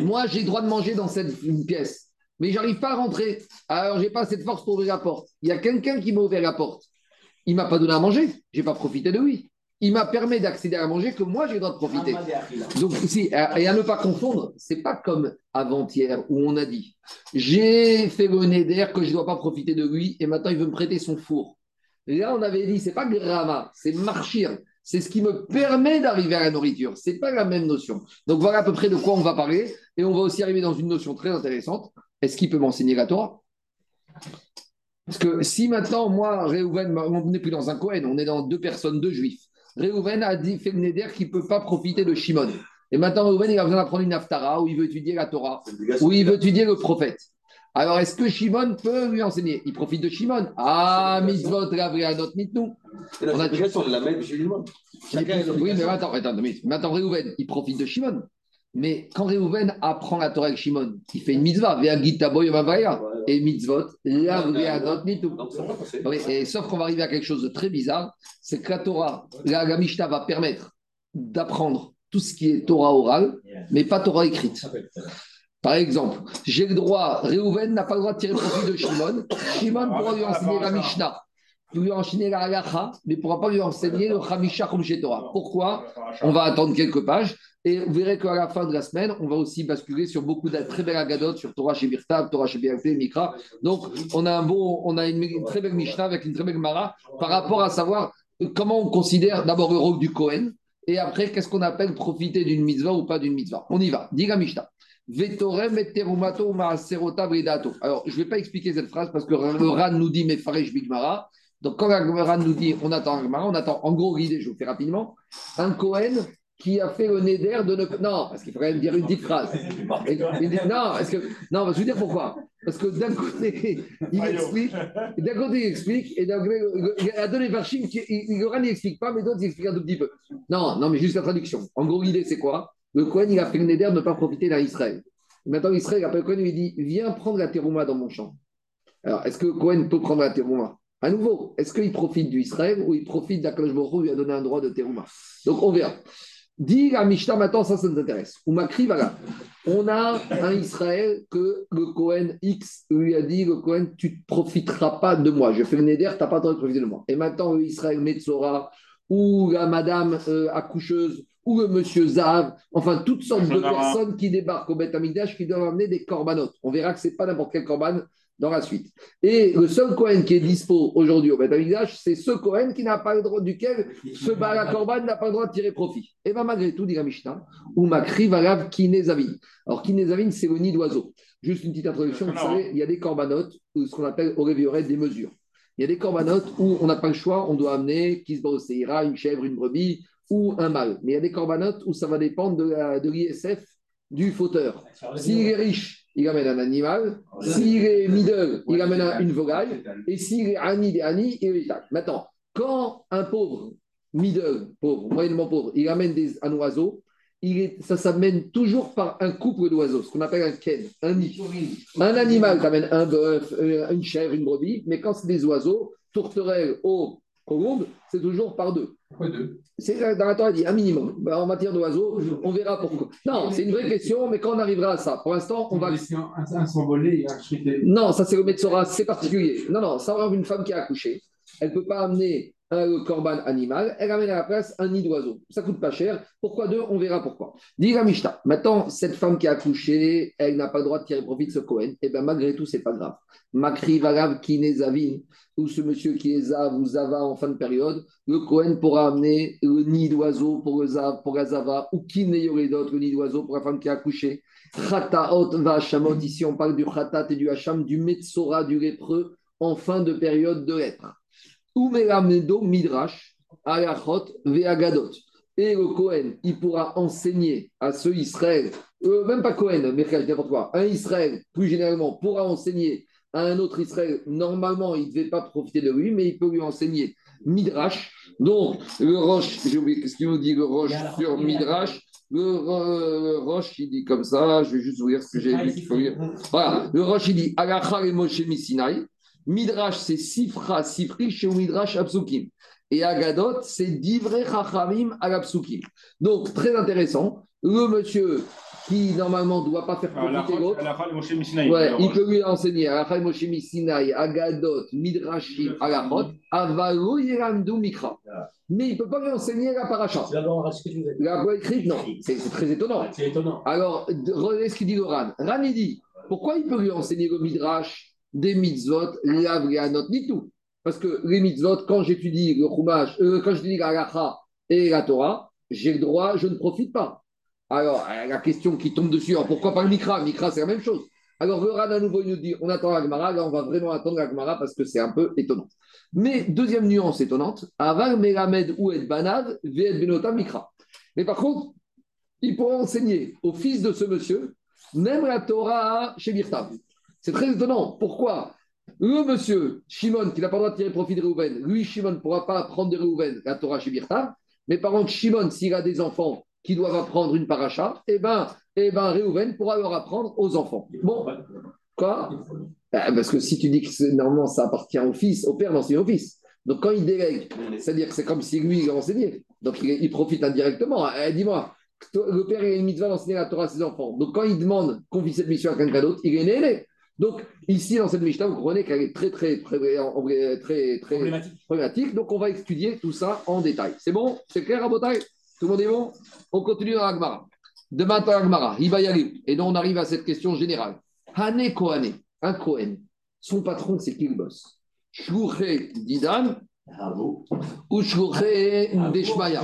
moi j'ai le droit de manger dans cette pièce, mais j'arrive pas à rentrer. Alors j'ai pas cette force pour ouvrir la porte. Il y a quelqu'un qui m'a ouvert la porte. Il m'a pas donné à manger, j'ai pas profité de lui il m'a permis d'accéder à manger que moi j'ai le droit de profiter. Donc ici, et à ne pas confondre, c'est pas comme avant-hier où on a dit j'ai fait le d'air que je ne dois pas profiter de lui et maintenant il veut me prêter son four. Là, on avait dit c'est pas grama, c'est marchir. C'est ce qui me permet d'arriver à la nourriture. C'est pas la même notion. Donc voilà à peu près de quoi on va parler. Et on va aussi arriver dans une notion très intéressante. Est-ce qu'il peut m'enseigner la Torah? Parce que si maintenant, moi, Réhouven, on n'est plus dans un Cohen, on est dans deux personnes, deux juifs. Réhouven a dit, fait le Neder qu'il ne peut pas profiter de Shimon. Et maintenant, Réhouven, il a besoin d'apprendre une Haftara où il veut étudier la Torah, où il veut étudier le prophète. Alors, est-ce que Shimon peut lui enseigner? Il profite de Shimon. Ah, mitzvot, ravrianot, mitnou. On a-
sur la même chez Shimon.
Oui, mais attends, attends, mais maintenant Réhouven, il profite de Shimon. Mais quand Réhouven apprend la Torah avec Shimon, il fait une mitzvah, et mitzvot. Oui, et sauf qu'on va arriver à quelque chose de très bizarre, c'est que la Torah, la, la Mishnah va permettre d'apprendre tout ce qui est Torah orale, mais pas Torah écrite. Par exemple, j'ai le droit, Réhouven n'a pas le droit de tirer profit de Shimon. Shimon pourra lui enseigner la Mishnah, lui enseigner la Halacha, mais ne pourra pas lui enseigner le Hamisha Torah. Pourquoi On va attendre quelques pages et vous verrez qu'à la fin de la semaine, on va aussi basculer sur beaucoup de très belles agadotes sur Torah chez Torah chez Mikra. Donc, on a, un beau, on a une, très belle Mishnah avec une très belle Mara par rapport à savoir comment on considère d'abord le rôle du Kohen et après qu'est-ce qu'on appelle profiter d'une mitzvah ou pas d'une mitzvah. On y va. Dis la Mishnah. Vetorem et terumato maaserota bridato. Alors, je ne vais pas expliquer cette phrase parce que le Ran nous dit Mefaresh Bigmara. Donc, quand le Ran nous dit on attend on attend en gros l'idée, je vous fais rapidement, un Kohen qui a fait le neder de ne Non, parce qu'il faut quand même dire une petite phrase. Et- et- non, parce que, non, je vais vous dire pourquoi. Parce que d'un côté, il explique, d'un côté, il explique, et d'un côté, il a donné Varchim, qui- il- n'explique pas, mais d'autres, il explique un tout petit peu. Non, non, mais juste la traduction. En gros, l'idée, c'est quoi? Le Kohen, il a fait le neder de ne pas profiter d'un Israël. Maintenant, Israël, appelle le Kohen et lui dit Viens prendre la terouma dans mon champ. Alors, est-ce que le Kohen peut prendre la terouma? À nouveau, est-ce qu'il profite du Israël ou il profite d'Akadosh Baruch Hu, lui a donné un droit de terouma? Donc, on verra. Dis la Mishnah, maintenant, ça, ça nous intéresse. Ou Makri, voilà. On a un Israël que le Kohen X lui a dit le Kohen, tu ne profiteras pas de moi. Je fais le neder, tu n'as pas le droit de profiter de moi. Et maintenant, le Israël Metzora, ou la madame euh, accoucheuse, ou le monsieur Zav, enfin, toutes sortes de personnes qui débarquent au Beth Amikdash qui doivent amener des corbanotes. On verra que ce n'est pas n'importe quel corban dans la suite. Et le seul Cohen qui est dispo aujourd'hui au Beth c'est ce Cohen qui n'a pas le droit, duquel ce n'a pas le droit de tirer profit. Et bien malgré tout, dit la Mishnah, ou Makri Valav Kinezavin. Alors Kinezavin, c'est le nid d'oiseau. Juste une petite introduction, vous savez, il y a des corbanotes, ou ce qu'on appelle au Révioret des mesures. Il y a des corbanotes où on n'a pas le choix, on doit amener Kisbo Seira, une chèvre, une brebis ou un mâle. Mais il y a des corbanotes où ça va dépendre de l'ISF du fauteur. S'il est riche, il amène un animal. S'il est middle, il amène un- une volaille. Et s'il est ani des ani, il est. Maintenant, quand un pauvre, middle, pauvre, moyennement pauvre, il amène des, un oiseau, il est, ça s'amène toujours par un couple d'oiseaux, ce qu'on appelle un ken, un nid. Un animal t'amène un bœuf, euh, une chèvre, une brebis, mais quand c'est des oiseaux, tourterelles aux colombes, c'est toujours par deux. C'est dans la Torah, il dit un minimum. Ben, en matière d'oiseaux, on verra pourquoi. Non, c'est une vraie question, mais quand on arrivera à ça, pour l'instant, on va.
Un, un s'envoler et un critère.
Non, ça c'est le Metzora, c'est particulier. Non, non, ça va une femme qui a accouché. Elle ne peut pas amener un corban animal, elle amène à la place un nid d'oiseau. Ça coûte pas cher. Pourquoi deux? On verra pourquoi. Dit la. Maintenant, cette femme qui a accouché, elle n'a pas le droit de tirer profit de ce Cohen. Et bien malgré tout, c'est pas grave. Makri Valav Kinezavin, ou ce monsieur qui est Zav ou Zava en fin de période, le Cohen pourra amener le nid d'oiseau pour le Zav, pour la Zava, ou Kineyoredot, le nid d'oiseau pour la femme qui a accouché. Chataot va Hachamot, ici on parle du Chatat et du Hacham, du Metzora, du lépreux, en fin de période de lèpre. Ou Melamedo Midrash, Alachot, Veagadot. Et le Cohen, il pourra enseigner à ce Israël, euh, même pas Cohen, mais n'importe quoi, un Israël, plus généralement, pourra enseigner à un autre Israël. Normalement, il ne devait pas profiter de lui, mais il peut lui enseigner Midrash. Donc, le Roche, j'ai oublié, qu'est-ce qu'il nous dit le Roche sur Midrash? Le, Ro- le Roche, il dit comme ça, je vais juste vous lire ce que j'ai lire. Voilà, le Roche, il dit Alachar et Moshe Misinaï. Midrash, c'est Sifra, Sifri, chez Midrash, Absukim. Et Agadot, c'est Divrei Chachamim à l'Absukim. Donc, très intéressant. Le monsieur qui, normalement, ne doit pas faire profiter l'autre, Ouais, il peut lui enseigner Alachar et Moshe Misinaï, Agadot, Midrashim, Alachot, Avalo Yeramdu Mikra. Mais il ne peut pas lui enseigner la paracha. La voix écrite, non. C'est très étonnant.
C'est étonnant.
Alors, de- regardez ce qu'il dit le Ran? Ran, il dit pourquoi il peut lui enseigner le Midrash, des mitzvot, l'Av, et Anot, ni tout Parce que les mitzvot, quand j'étudie le Chumash, euh, quand j'étudie la Halacha et la Torah, j'ai le droit, je ne profite pas. Alors, euh, la question qui tombe dessus, pourquoi pas le Mikra? Mikra, c'est la même chose. Alors, le Ran, à nouveau, il nous dit on attend la Gemara, là, on va vraiment attendre la Gemara parce que c'est un peu étonnant. Mais deuxième nuance étonnante, Aval Melamed ou Et Banav, Ve'et Benota Mikra. Mais par contre, il pourra enseigner au fils de ce monsieur, même la Torah chez Birtav. C'est très étonnant. Pourquoi Le monsieur, Shimon, qui n'a pas le droit de tirer profit de Réhouven, lui, Shimon, ne pourra pas apprendre de Réhouven la Torah chez Birta. Mais par contre, Shimon, s'il a des enfants qui doivent apprendre une paracha, eh bien, eh ben, Réhouven pourra leur apprendre aux enfants. Bon, quoi? Ben, Parce que si tu dis que normalement ça appartient au fils, au père d'enseigner au fils. Donc quand il délègue, c'est-à-dire que c'est comme si lui il a enseigné. Donc il, profite indirectement. Eh, Dis-moi, le père il a une mitzvah d'enseigner la Torah à ses enfants. Donc quand il demande qu'on confie cette mission à quelqu'un d'autre, il est né. Donc ici dans cette Mishnah, vous comprenez qu'elle est très très très très
Problématique.
Donc on va étudier tout ça en détail. C'est bon? C'est clair à Botaï Tout le monde est bon? On continue dans l'Agmara. Demain dans l'Agmara, il va y aller. Et donc on arrive à cette question générale. Hane Kohane, un Kohen, son patron c'est qui le boss? Shlouché Didan
Bravo.
Deshmaya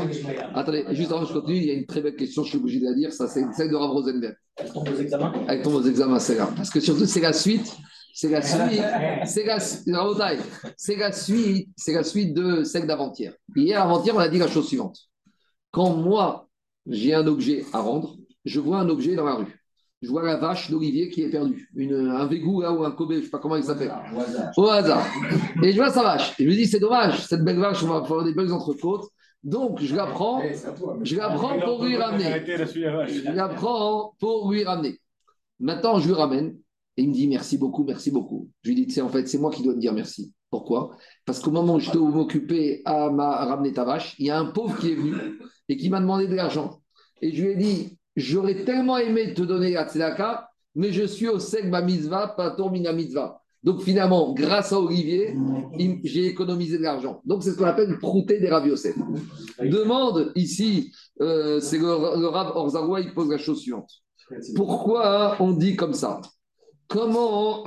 Attendez, juste avant que je continue, il y a une très belle question, je suis obligé de la dire, ça c'est celle de Rav Rosenberg.
Elle tombe aux examens.
Avec ton aux examens, c'est là. Parce que surtout, c'est la suite. C'est la suite. C'est la, c'est la suite. C'est la suite de celle d'avant-hier. Hier, avant-hier, on a dit la chose suivante. Quand moi, j'ai un objet à rendre, je vois un objet dans la rue. Je vois la vache d'Olivier qui est perdue. Une, un végou là ou un Kobe, je ne sais pas comment il s'appelle.
Au hasard.
Au hasard. Et je vois sa vache. Et je me dis, c'est dommage, cette belle vache, on va faire des belles entrecôtes. Donc, je la prends, je la prends pour lui ramener. Je la prends pour lui ramener. Maintenant, je lui ramène et il me dit merci beaucoup, merci beaucoup. Je lui dis, c'est en fait, c'est moi qui dois te dire merci. Pourquoi? Parce qu'au moment où je dois m'occuper à, ma- à ramener ta vache, il y a un pauvre qui est venu et qui m'a demandé de l'argent. Et je lui ai dit, j'aurais tellement aimé te donner la tzedaka, mais je suis au sec ma mitzvah, pas ton mina mitzvah. Donc finalement, grâce à Olivier, j'ai économisé de l'argent. Donc c'est ce qu'on appelle prouter des Rav Yosef. Demande ici, euh, c'est le, le Rav Orzaroua, il pose la chose suivante. Pourquoi on dit comme ça? Comment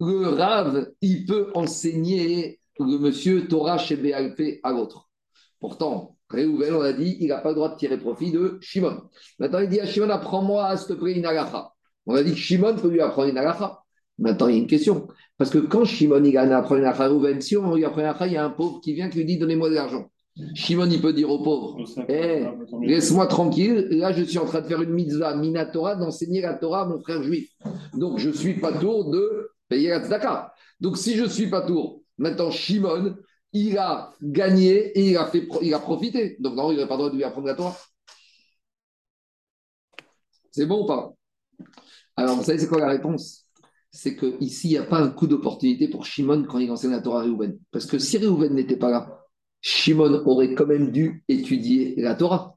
le Rav, il peut enseigner le monsieur Torah chez BLP à l'autre? Pourtant, Réhouven, on a dit, il n'a pas le droit de tirer profit de Shimon. Maintenant, il dit à Shimon, apprends-moi à te plaît une halacha. On a dit que Shimon peut lui apprendre une halacha. Maintenant, il y a une question. Parce que quand Shimon, il a apprendre une halacha à Réhouven, si on lui apprend une halacha, il y a un pauvre qui vient qui lui dit, donnez-moi de l'argent. Shimon, il peut dire au pauvre, Eh, Laisse-moi tranquille. Là, je suis en train de faire une mitzvah minatora, d'enseigner la Torah à mon frère juif. Donc, je suis pas tour de payer la tzedaka. Donc, si je suis pas tour, maintenant, Shimon, il a gagné et il a, fait, il a profité. Donc, non, il n'a pas le droit de lui apprendre la Torah. C'est bon ou pas? Alors, vous savez, c'est quoi la réponse? C'est qu'ici, il n'y a pas un coup d'opportunité pour Shimon quand il enseigne la Torah à Réhouven. Parce que si Réhouven n'était pas là, Shimon aurait quand même dû étudier la Torah.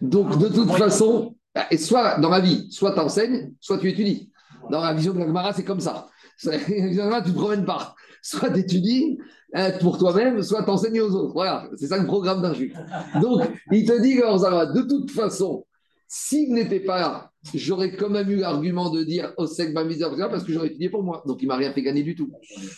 Donc, de toute façon, et soit dans la vie, soit tu enseignes, soit tu étudies. Dans la vision de la Gemara, c'est comme ça. Tu ne te promènes pas. Soit tu étudies euh, pour toi-même, soit tu aux autres. Voilà, c'est ça le programme d'un juif. Donc, il te dit, de toute façon, s'il n'était pas là, j'aurais quand même eu l'argument de dire au sec ma misère parce que j'aurais étudié pour moi. Donc, il m'a rien fait gagner du tout.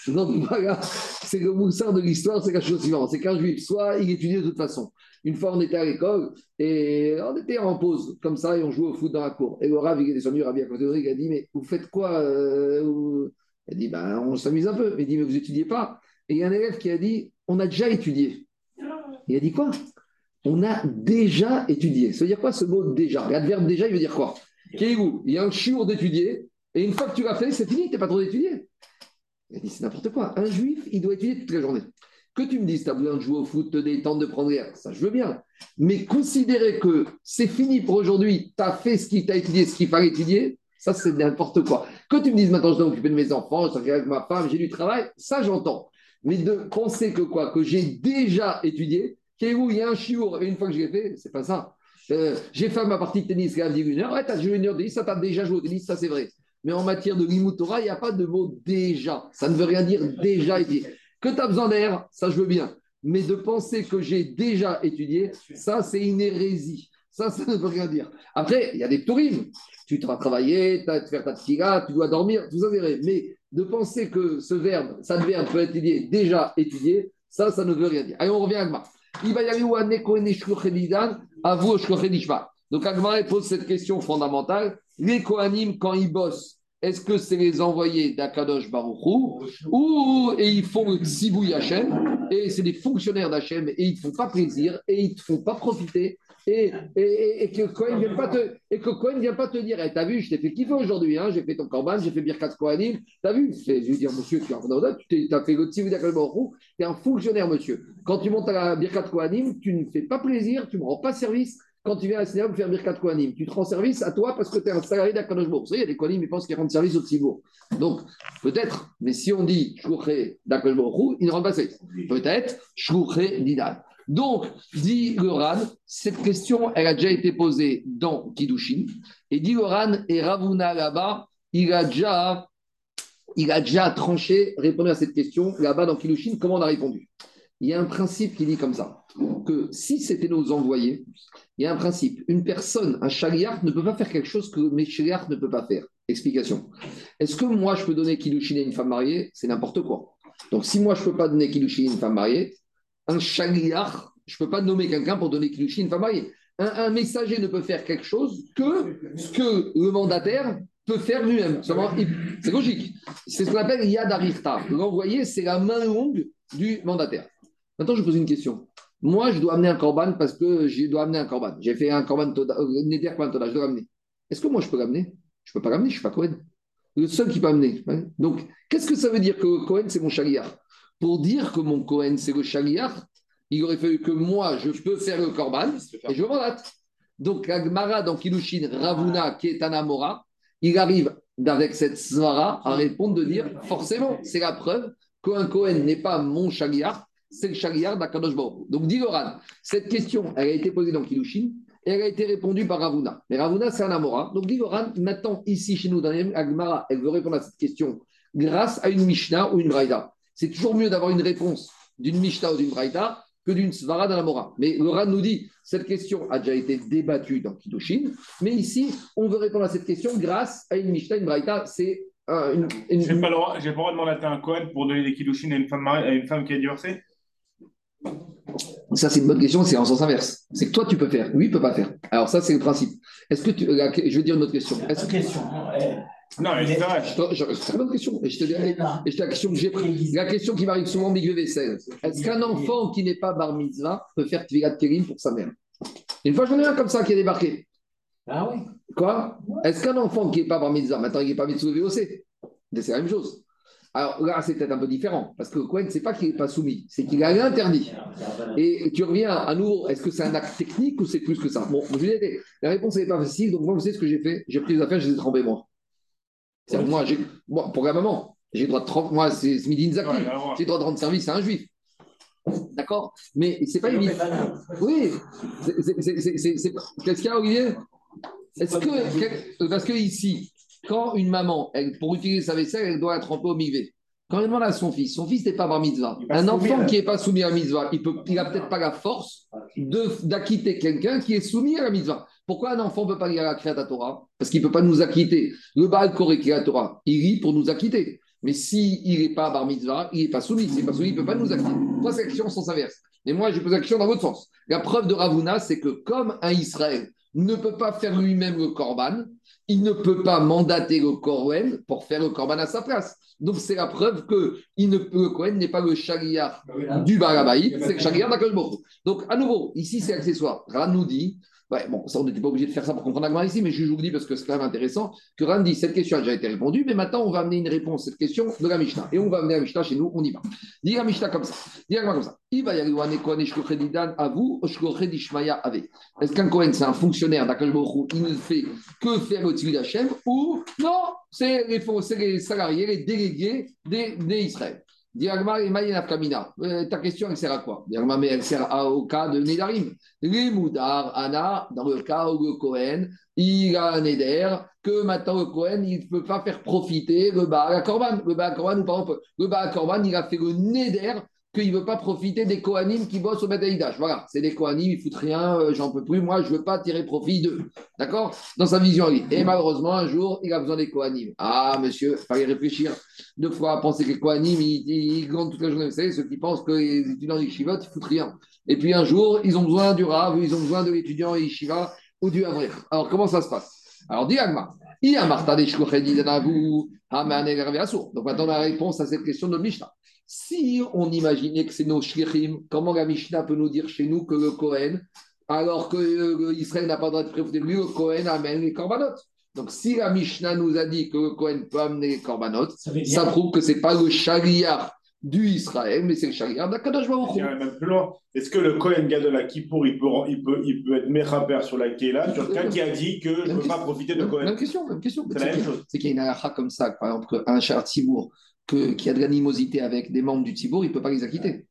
Donc, voilà, c'est le moussard de l'histoire, c'est la chose suivante. C'est qu'un juif, soit il étudie de toute façon. Une fois, on était à l'école et on était en pause, comme ça, et on jouait au foot dans la cour. Et le Rav, il à côté de lui, il a dit Mais vous faites quoi euh, a dit ben, On s'amuse un peu. Il dit Mais vous étudiez pas Et il y a un élève qui a dit On a déjà étudié. Il a dit Quoi? On a déjà étudié. Ça veut dire quoi ce mot déjà? L'adverbe déjà, il veut dire quoi? Il y a un chiour d'étudier, et une fois que tu l'as fait, c'est fini, tu n'es pas trop d'étudier. Il a dit C'est n'importe quoi. Un juif, il doit étudier toute la journée. Que tu me dises, tu as besoin de jouer au foot, te détendre, de prendre l'air, ça je veux bien. Mais considérer que c'est fini pour aujourd'hui, tu as fait ce qu'il t'a étudié, ce qu'il fallait étudier, ça c'est n'importe quoi. Que tu me dises maintenant, je dois m'occuper de mes enfants, je dois avec ma femme, j'ai du travail, ça j'entends. Mais de penser que quoi? Que j'ai déjà étudié, qu'il il y a un chiour, et une fois que je l'ai fait, c'est pas ça. Euh, j'ai fait ma partie de tennis, qui a dit une heure, ouais, tu as joué une heure de tennis, ça t'as déjà joué au tennis, ça c'est vrai. Mais en matière de Torah, il n'y a pas de mot déjà. Ça ne veut rien dire déjà étudié. Que tu as besoin d'air, ça je veux bien. Mais de penser que j'ai déjà étudié, ça c'est une hérésie. Ça, ça ne veut rien dire. Après, il y a des tourismes. Tu vas travailler, tu faire ta tira, tu dois dormir, tout ça c'est vrai. Mais de penser que ce verbe, ça verbe peut être étudié, déjà étudié, ça, ça ne veut rien dire. Allez, on revient à Agma. Il va y aller où à vous, Donc Agma pose cette question fondamentale. Les Kohanim, quand ils bossent est-ce que c'est les envoyés d'Akadosh Baruchou ou et ils font le Tzibouy Hachem et c'est des fonctionnaires d'Hachem et ils ne font pas plaisir et ils ne font pas profiter et, que Cohen ne vient pas te, dire hey, T'as vu, je t'ai fait kiffer aujourd'hui, hein, j'ai fait ton corban, j'ai fait Birkat Kohanim, t'as vu Je vais dire Monsieur, tu as fait le Tzibouy Baruchou, tu es un fonctionnaire, monsieur. Quand tu montes à la Birkat Kohanim, tu ne fais pas plaisir, tu ne me rends pas service quand tu viens à pour faire Birkat Kohanim, tu te rends service à toi parce que tu es un salarié d'Akadosh Vous savez, il y a des Kohanim, ils pensent qu'ils rendent service au Tzibour. Donc, peut-être, mais si on dit Shouché d'Akadosh ils ne rendent pas service. Peut-être Shouché d'Idan. Donc, dit le cette question, elle a déjà été posée dans Kiddushin. Et dit le et Ravuna là-bas, il a déjà, a déjà tranché, répondu à cette question là-bas dans Kiddushin. Comment on a répondu? Il y a un principe qui dit comme ça que si c'était nos envoyés, il y a un principe. Une personne, un chariard, ne peut pas faire quelque chose que mes chariards ne peuvent pas faire. Explication. Est-ce que moi, je peux donner Kiddushin à une femme mariée? C'est n'importe quoi. Donc, si moi, je ne peux pas donner Kiddushin à une femme mariée, un chariard, je ne peux pas nommer quelqu'un pour donner Kiddushin une femme mariée. Un, messager ne peut faire quelque chose que ce que le mandataire peut faire lui-même. C'est logique. C'est ce qu'on appelle Yad Arirta. L'envoyé, c'est la main longue du mandataire. Maintenant, je pose une question. Moi, je dois amener un corban parce que je dois amener un corban. J'ai fait un corban toda, euh, Neder toda, je dois l'amener. Est-ce que moi, je peux l'amener Je ne peux pas l'amener, je ne suis pas Cohen. Le seul qui peut amener. Donc, qu'est-ce que ça veut dire que Cohen, c'est mon chariard Pour dire que mon Cohen, c'est le chariard, il aurait fallu que moi, je peux faire le corban et je mandate. Donc, la Gemara dans Kilushin, Ravuna, qui est Anamora, il arrive avec cette svara à répondre de dire forcément, c'est la preuve qu'un Cohen n'est pas mon chariard, c'est le chariard d'Akadosh. Donc, dit Loran, cette question, elle a été posée dans Kilushin et elle a été répondue par Ravuna. Mais Ravuna, c'est un Amora. Donc, dit Loran, maintenant, ici, chez nous, dans Agmara, elle veut répondre à cette question grâce à une Mishnah ou une Braïda. C'est toujours mieux d'avoir une réponse d'une Mishnah ou d'une Braïda que d'une Svara d'un Amora. Mais Loran nous dit, cette question a déjà été débattue dans Kilushin, mais ici, on veut répondre à cette question grâce à une Mishnah, une Braïda. C'est une,
une... J'ai pas, le droit, pas le droit de demander à un Cohen pour donner des Kiddushin à une femme, à une femme qui a divorcé
ça, c'est une bonne question, c'est en sens inverse. C'est que toi, tu peux faire, lui, il ne peut pas faire. Alors, ça, c'est le principe. Est-ce que tu. Je vais dire une autre question. Est-ce
question.
Non, mais c'est vrai.
C'est une très bonne question. Et je te dis, la question que j'ai prise. La question qui m'arrive souvent, Miguel Vessel. Est-ce qu'un enfant qui n'est pas bar mitzvah peut faire Tvilat Kérim pour sa mère? Une fois, j'en ai un comme ça qui est débarqué.
Ah oui.
Quoi? Est-ce qu'un enfant qui n'est pas bar mitzvah, maintenant il n'est pas mitzvah VOC C'est la même chose. Alors là, c'est peut-être un peu différent, parce que Cohen, c'est pas qu'il n'est pas soumis, c'est qu'il a interdit. Et tu reviens à nouveau, est-ce que c'est un acte technique ou c'est plus que ça? Bon, je vous ai la réponse n'est pas facile, donc moi, vous savez ce que j'ai fait? J'ai pris les affaires, je les ai trempées moi. C'est moi, pour la maman, j'ai le droit de tremper, moi, c'est Smidin j'ai le droit de rendre service à un juif. D'accord? Mais c'est pas évident. Oui, c'est, qu'est-ce qu'il y a, Olivier? Est-ce que, parce que ici, quand une maman, elle, pour utiliser sa vaisselle, elle doit la tremper au mivé. Quand elle demande à son fils, son fils n'est pas bar mitzvah. Un enfant qui n'est pas soumis à la mitzvah, il n'a peut-être pas la force d'acquitter quelqu'un qui est soumis à la mitzvah. Pourquoi un enfant ne peut pas lire la Kriyat Torah? Parce qu'il ne peut pas nous acquitter. Le Baal Koré Kriyat Torah, il lit pour nous acquitter. Mais s'il il n'est pas bar mitzvah, il n'est pas soumis. S'il n'est pas soumis, il ne peut pas nous acquitter. Trois c'est l'action sans inverse. Mais moi, j'ai posé l'action dans l'autre sens. La preuve de Ravuna, c'est que comme un Israël ne peut pas faire lui-même le korban, il ne peut pas mandater le Kohen pour faire le Korban à sa place. Donc c'est la preuve que il ne, le Kohen n'est pas le chariar du Barabaï, c'est le d'Akashboro. Donc à nouveau, ici c'est accessoire. Ran nous dit Ouais, bon, ça, on n'était pas obligé de faire ça pour comprendre la ici, mais je vous dis parce que c'est quand même intéressant que Ran dit cette question a déjà été répondue, mais maintenant on va amener une réponse à cette question de la Mishnah. Et on va amener la Mishnah chez nous, on y va. Dis la Mishnah comme ça. Dis la comme ça. Est-ce qu'un Kohen, c'est un fonctionnaire d'Akashbohu, il ne fait que faire le Tzvi d'Hachem, ou non, c'est les, les, salariés, les délégués d'Israël. Euh, Ta question, elle sert à quoi? Mais elle sert au cas de Nedarim. Les Moudar, Anna, dans le cas où le Cohen, il a un Neder, que maintenant le Cohen, il ne peut pas faire profiter le Baal Korban. Le Baal Korban, ou par exemple, le Baal Korban, il a fait le Neder qu'il ne veut pas profiter des Kohanim qui bossent au Bataïdash. Voilà, c'est des Kohanim, ils foutent rien, euh, j'en peux plus, moi je ne veux pas tirer profit d'eux. D'accord? Dans sa vision, lui. Et malheureusement, un jour, il a besoin des Kohanim. Ah, monsieur, il fallait réfléchir deux fois à penser que les Kohanim, ils, ils, toute la journée. Vous savez, ceux qui pensent que les étudiants d'Ishiva, ils foutent rien. Et puis un jour, ils ont besoin du Rav, ils ont besoin de l'étudiant Yeshiva ou du Avrir. Alors, comment ça se passe? Alors, dis Il y a Martha des Shkochedidanavu, Hamanegarveasur. Donc maintenant, la réponse à cette question de Mishnah. Si on imaginait que c'est nos shlichim, comment la Mishnah peut nous dire chez nous que le Kohen, alors que euh, Israël n'a pas le droit de préférer lui, le Kohen amène les korbanot Donc si la Mishnah nous a dit que le Kohen peut amener les korbanot,
Ça
prouve que c'est pas le shaliar du Israël, mais c'est le shaliar d'Akadosh Baruch
même plus loin. Est-ce que le Kohen Gadol à Kippour, il peut, il peut, il peut être méchaper sur la Kéla, sur quelqu'un qui a dit que je ne peux pas profiter de
Même,
Kohen?
même question, même question.
C'est la même
qu'il y a-
chose.
C'est qu'il y a une halakha comme ça, par exemple, qu'un char Tibour que, qui a de l'animosité avec des membres du Tibour, il ne peut pas les acquitter.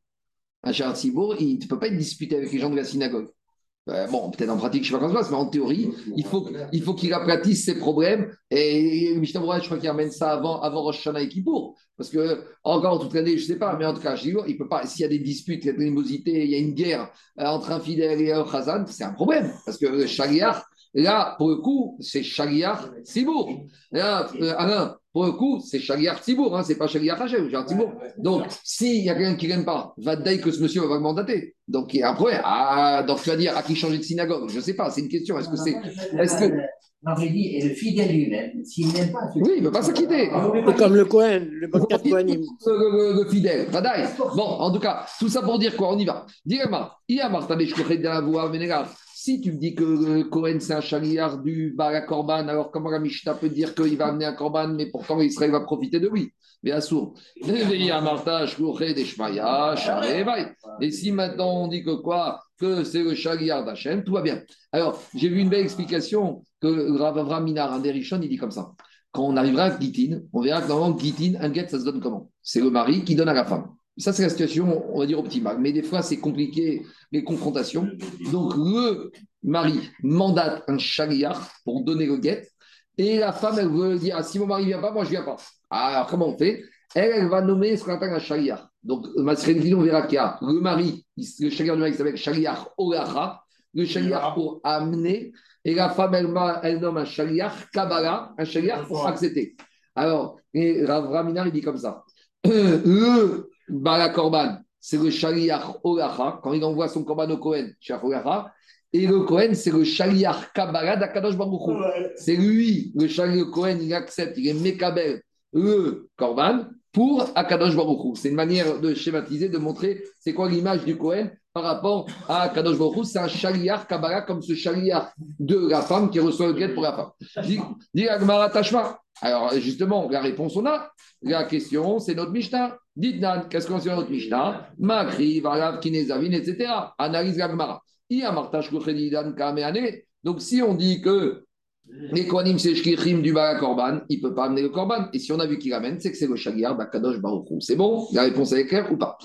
Un char Tibour, il ne peut pas être disputé avec les gens de la synagogue. Euh, bon, peut-être en pratique, je ne sais pas comment ça se passe, mais en théorie, il faut, il faut qu'il aplatisse ses problèmes. Et Mishnah Berurah, je crois qu'il amène ça avant, avant Rosh et Kippour. Parce que, encore toute l'année, je ne sais pas, mais en tout cas, il peut pas, s'il y a des disputes, il y a de l'animosité, il y a une guerre euh, entre un fidèle et un chazan, c'est un problème. Parce que le là, pour le coup, c'est shaliach Sibour. Là, euh, Alain, pour le coup, c'est shaliach Sibour, hein, c'est pas shaliach Hachem, c'est Sibour. Donc, s'il y a quelqu'un qui l'aime pas, va dire que ce monsieur va mandater. Donc, il y a un problème. Ah, donc tu vas dire à qui changer de synagogue Je ne sais pas, c'est une question. Est-ce que c'est. Est-ce que.
Marie dit, et le fidèle lui-même, s'il n'aime pas.
Oui, il ne peut pas s'acquitter.
C'est comme le Cohen, le Birkat Kohanim.
Le, le- le fidèle, Vadaï. Bon, en tout cas, tout ça pour dire quoi On y va. Dis-moi, il y a Martha Beshkochet de la voix Vénégal. Si tu me dis que le Cohen c'est un chariard du Bala Korban, alors comment la Mishnah peut dire qu'il va amener un Korban, mais pourtant Israël va profiter de lui? Shmaya, Sharevaï. Et si maintenant on dit que quoi? Que c'est le chariard d'Hachem, tout va bien. Alors, j'ai vu une belle explication que Rav Avram Minar, un il dit comme ça. Quand on arrivera à Gitin, on verra que normalement, Gitin, un get, ça se donne comment? C'est le mari qui donne à la femme. Ça, c'est la situation, on va dire, optimale. Mais des fois, c'est compliqué, les confrontations. Donc, le mari mandate un chariard pour donner le guet. Et la femme, elle veut dire, ah, si mon mari ne vient pas, moi, je ne viens pas. Ah, Alors, comment on fait? Elle, elle va nommer ce qu'on appelle un chariard. Donc, ma on verra qu'il y a le mari, le chariard du mari s'appelle chariard Olacha, le chariard pour amener, et la femme, elle, elle nomme un chariard Kabbalah, un chariard pour accepter. Alors, et Rav Raminar, il dit comme ça. le Bala Korban, c'est le chariard Olacha, quand il envoie son Korban au Kohen, Olacha, et le Kohen, c'est le chariard Kabbalah d'Akadosh Baruch Hu. C'est lui, le chariard Kohen, il accepte, il est Mekabel, le Korban, pour Akadosh Baruch Hu. C'est une manière de schématiser, de montrer c'est quoi l'image du Kohen par rapport à Akadosh Baruch Hu. C'est un chariard Kabbalah comme ce chariard de la femme qui reçoit le guet pour la femme. Dis- Dis Agmara Tashma. Alors justement, la réponse on a. La question, c'est notre Mishnah. Dites Nan, qu'est-ce qu'on sait dans notre Mishnah? Makri, Valav, Kinezavin, etc. Analyse la Gemara. Il y a Martash Kuchedidan Kameane. Donc si on dit que les c'est du Bala Korban, il ne peut pas amener le Korban. Et si on a vu qu'il amène, c'est que c'est le Shagiar d'Akadosh Baruch Hu. C'est bon? La réponse est claire ou pas?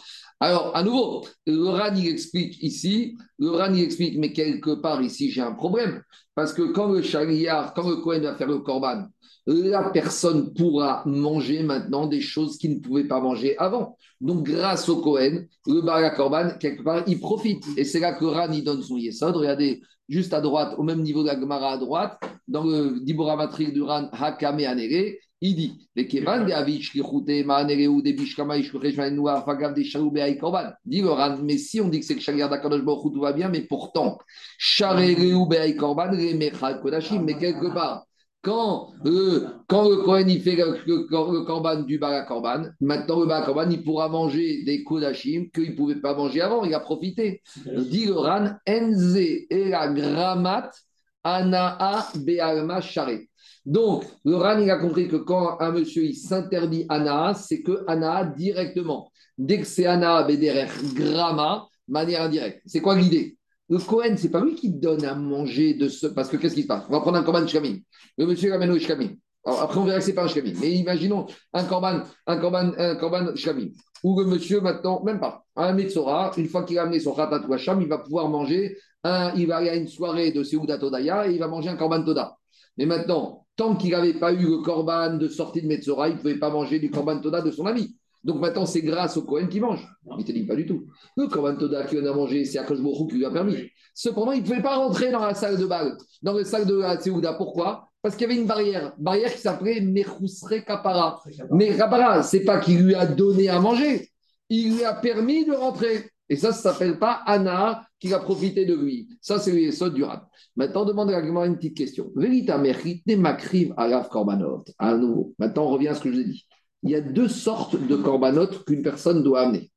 Alors, à nouveau, le Ran, il explique ici, le Ran, il explique, mais quelque part ici, j'ai un problème. Parce que quand le Shagiar, quand le Kohen va faire le Korban, la personne pourra manger maintenant des choses qu'il ne pouvait pas manger avant. Donc, grâce au Kohen, le Bala Korban, quelque part, il profite. Et c'est là que Ran, il donne son Yesod. Regardez, juste à droite, au même niveau de la Gemara à droite, dans le Dibora Matrik du Ran Hakame Anere, il dit Les Kevan de Avich, des Bishkama, Ishkuresh, Noir, Fagav, des Chaloubé, Aïkorban. Dit le Ran, mais si on dit que c'est que Shagar d'Akadosh Baruch tout va bien, mais pourtant, Charere ou Aïkorban, Remechal Kodashim, mais quelque part, quand, euh, quand le Kohen il fait le, le, le korban du Bala Korban, maintenant le Bala Korban il pourra manger des Kodashim qu'il ne pouvait pas manger avant, il a profité. Dit le Ran, Enze et la Gramat Anaa Bealma Share. Donc, le Ran, il a compris que quand un monsieur il s'interdit Anaa, c'est que Anaa directement. Dès que c'est Anaa Bederer Grama, manière indirecte. C'est quoi l'idée? Le Kohen, c'est pas lui qui donne à manger de ce. Parce que qu'est-ce qui se passe? On va prendre un korban shkamim. Le monsieur l'amène au shkamim. Après, on verra que c'est pas un shkamim. Mais imaginons un korban, un korban, un korban shkamim. Où le monsieur, maintenant, même pas, un Metzora, une fois qu'il a amené son khatat ou hacham, il va pouvoir manger un, il va aller à une soirée de Seuda Todaya et il va manger un korban Toda. Mais maintenant, tant qu'il n'avait pas eu le korban de sortie de Metzora, il ne pouvait pas manger du korban Toda de son ami. Donc maintenant, c'est grâce au Cohen qui mange. Il ne te dit pas du tout. Le korban Toda qui en a mangé, c'est Akash Borou qui lui a permis. Cependant, il ne pouvait pas rentrer dans la salle de balle, dans le salle de la. Pourquoi? Parce qu'il y avait une barrière, barrière qui s'appelait Mechousre Kapara. Mais Kapara, c'est pas qu'il lui a donné à manger, il lui a permis de rentrer. Et ça, ça ne s'appelle pas Anna qui a profité de lui. Ça, c'est les du durable. Maintenant, demande à une petite question. Vérita mérite makriv alaf korbanot. À nouveau. Maintenant, on revient à ce que je vous ai dit. Il y a deux sortes de korbanot qu'une personne doit amener.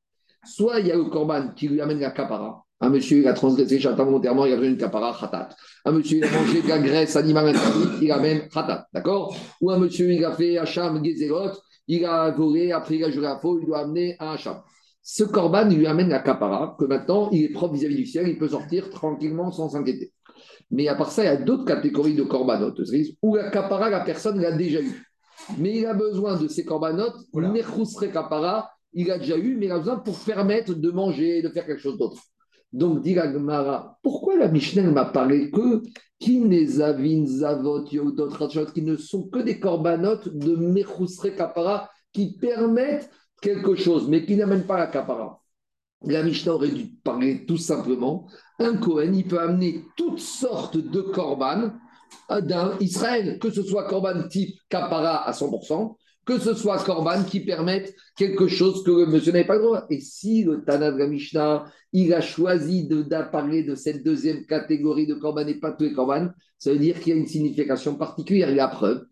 Soit il y a le korban qui lui amène la kapara. Un monsieur, il a transgressé chata volontairement, il a besoin d'une kapara, khatat. Un monsieur, il a mangé de la graisse animale interdite, il amène khatat. D'accord? Ou un monsieur, il a fait hacham, gezerot, il a volé, après il a juré à faux, il doit amener un hacham. Ce korban lui amène la kapara, que maintenant, il est propre vis-à-vis du ciel, il peut sortir tranquillement sans s'inquiéter. Mais à part ça, il y a d'autres catégories de corbanotes où la kapara, la personne l'a déjà eu. Mais il a besoin de ces corbanotes, voilà. kapara, il a déjà eu, mais il a besoin pour permettre de manger, de faire quelque chose d'autre. Donc, dit la pourquoi la Mishnah m'a parlé que qui ne sont que des corbanotes de Mechusre Kapara qui permettent quelque chose, mais qui n'amènent pas la Kapara La Mishnah aurait dû parler tout simplement. Un Kohen, il peut amener toutes sortes de korban d'un Israël, que ce soit korban type Kapara à 100%, que ce soit Korban qui permette quelque chose que le monsieur n'avait pas le droit. Et si le Tana de Mishnah, il a choisi de, parler de cette deuxième catégorie de Korban et pas tous les Korban, ça veut dire qu'il y a une signification particulière. Il y a preuve.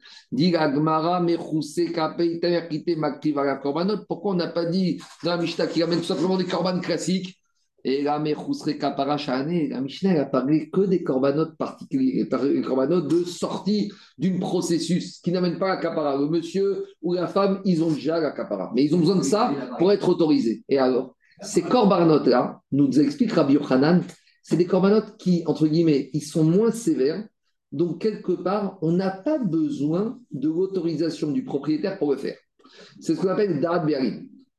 Pourquoi on n'a pas dit dans la Mishnah qu'il amène tout simplement des Korban classiques? Et là, la Mishnah n'a parlé que des corbanotes particuliers, des corbanotes de sortie d'un processus qui n'amène pas la capara. Le monsieur ou la femme, ils ont déjà la capara. Mais ils ont besoin de ça pour être autorisés. Et alors, ces corbanotes-là, nous explique Rabbi Yochanan, c'est des corbanotes qui, entre guillemets, ils sont moins sévères. Donc, quelque part, on n'a pas besoin de l'autorisation du propriétaire pour le faire. C'est ce qu'on appelle Da'at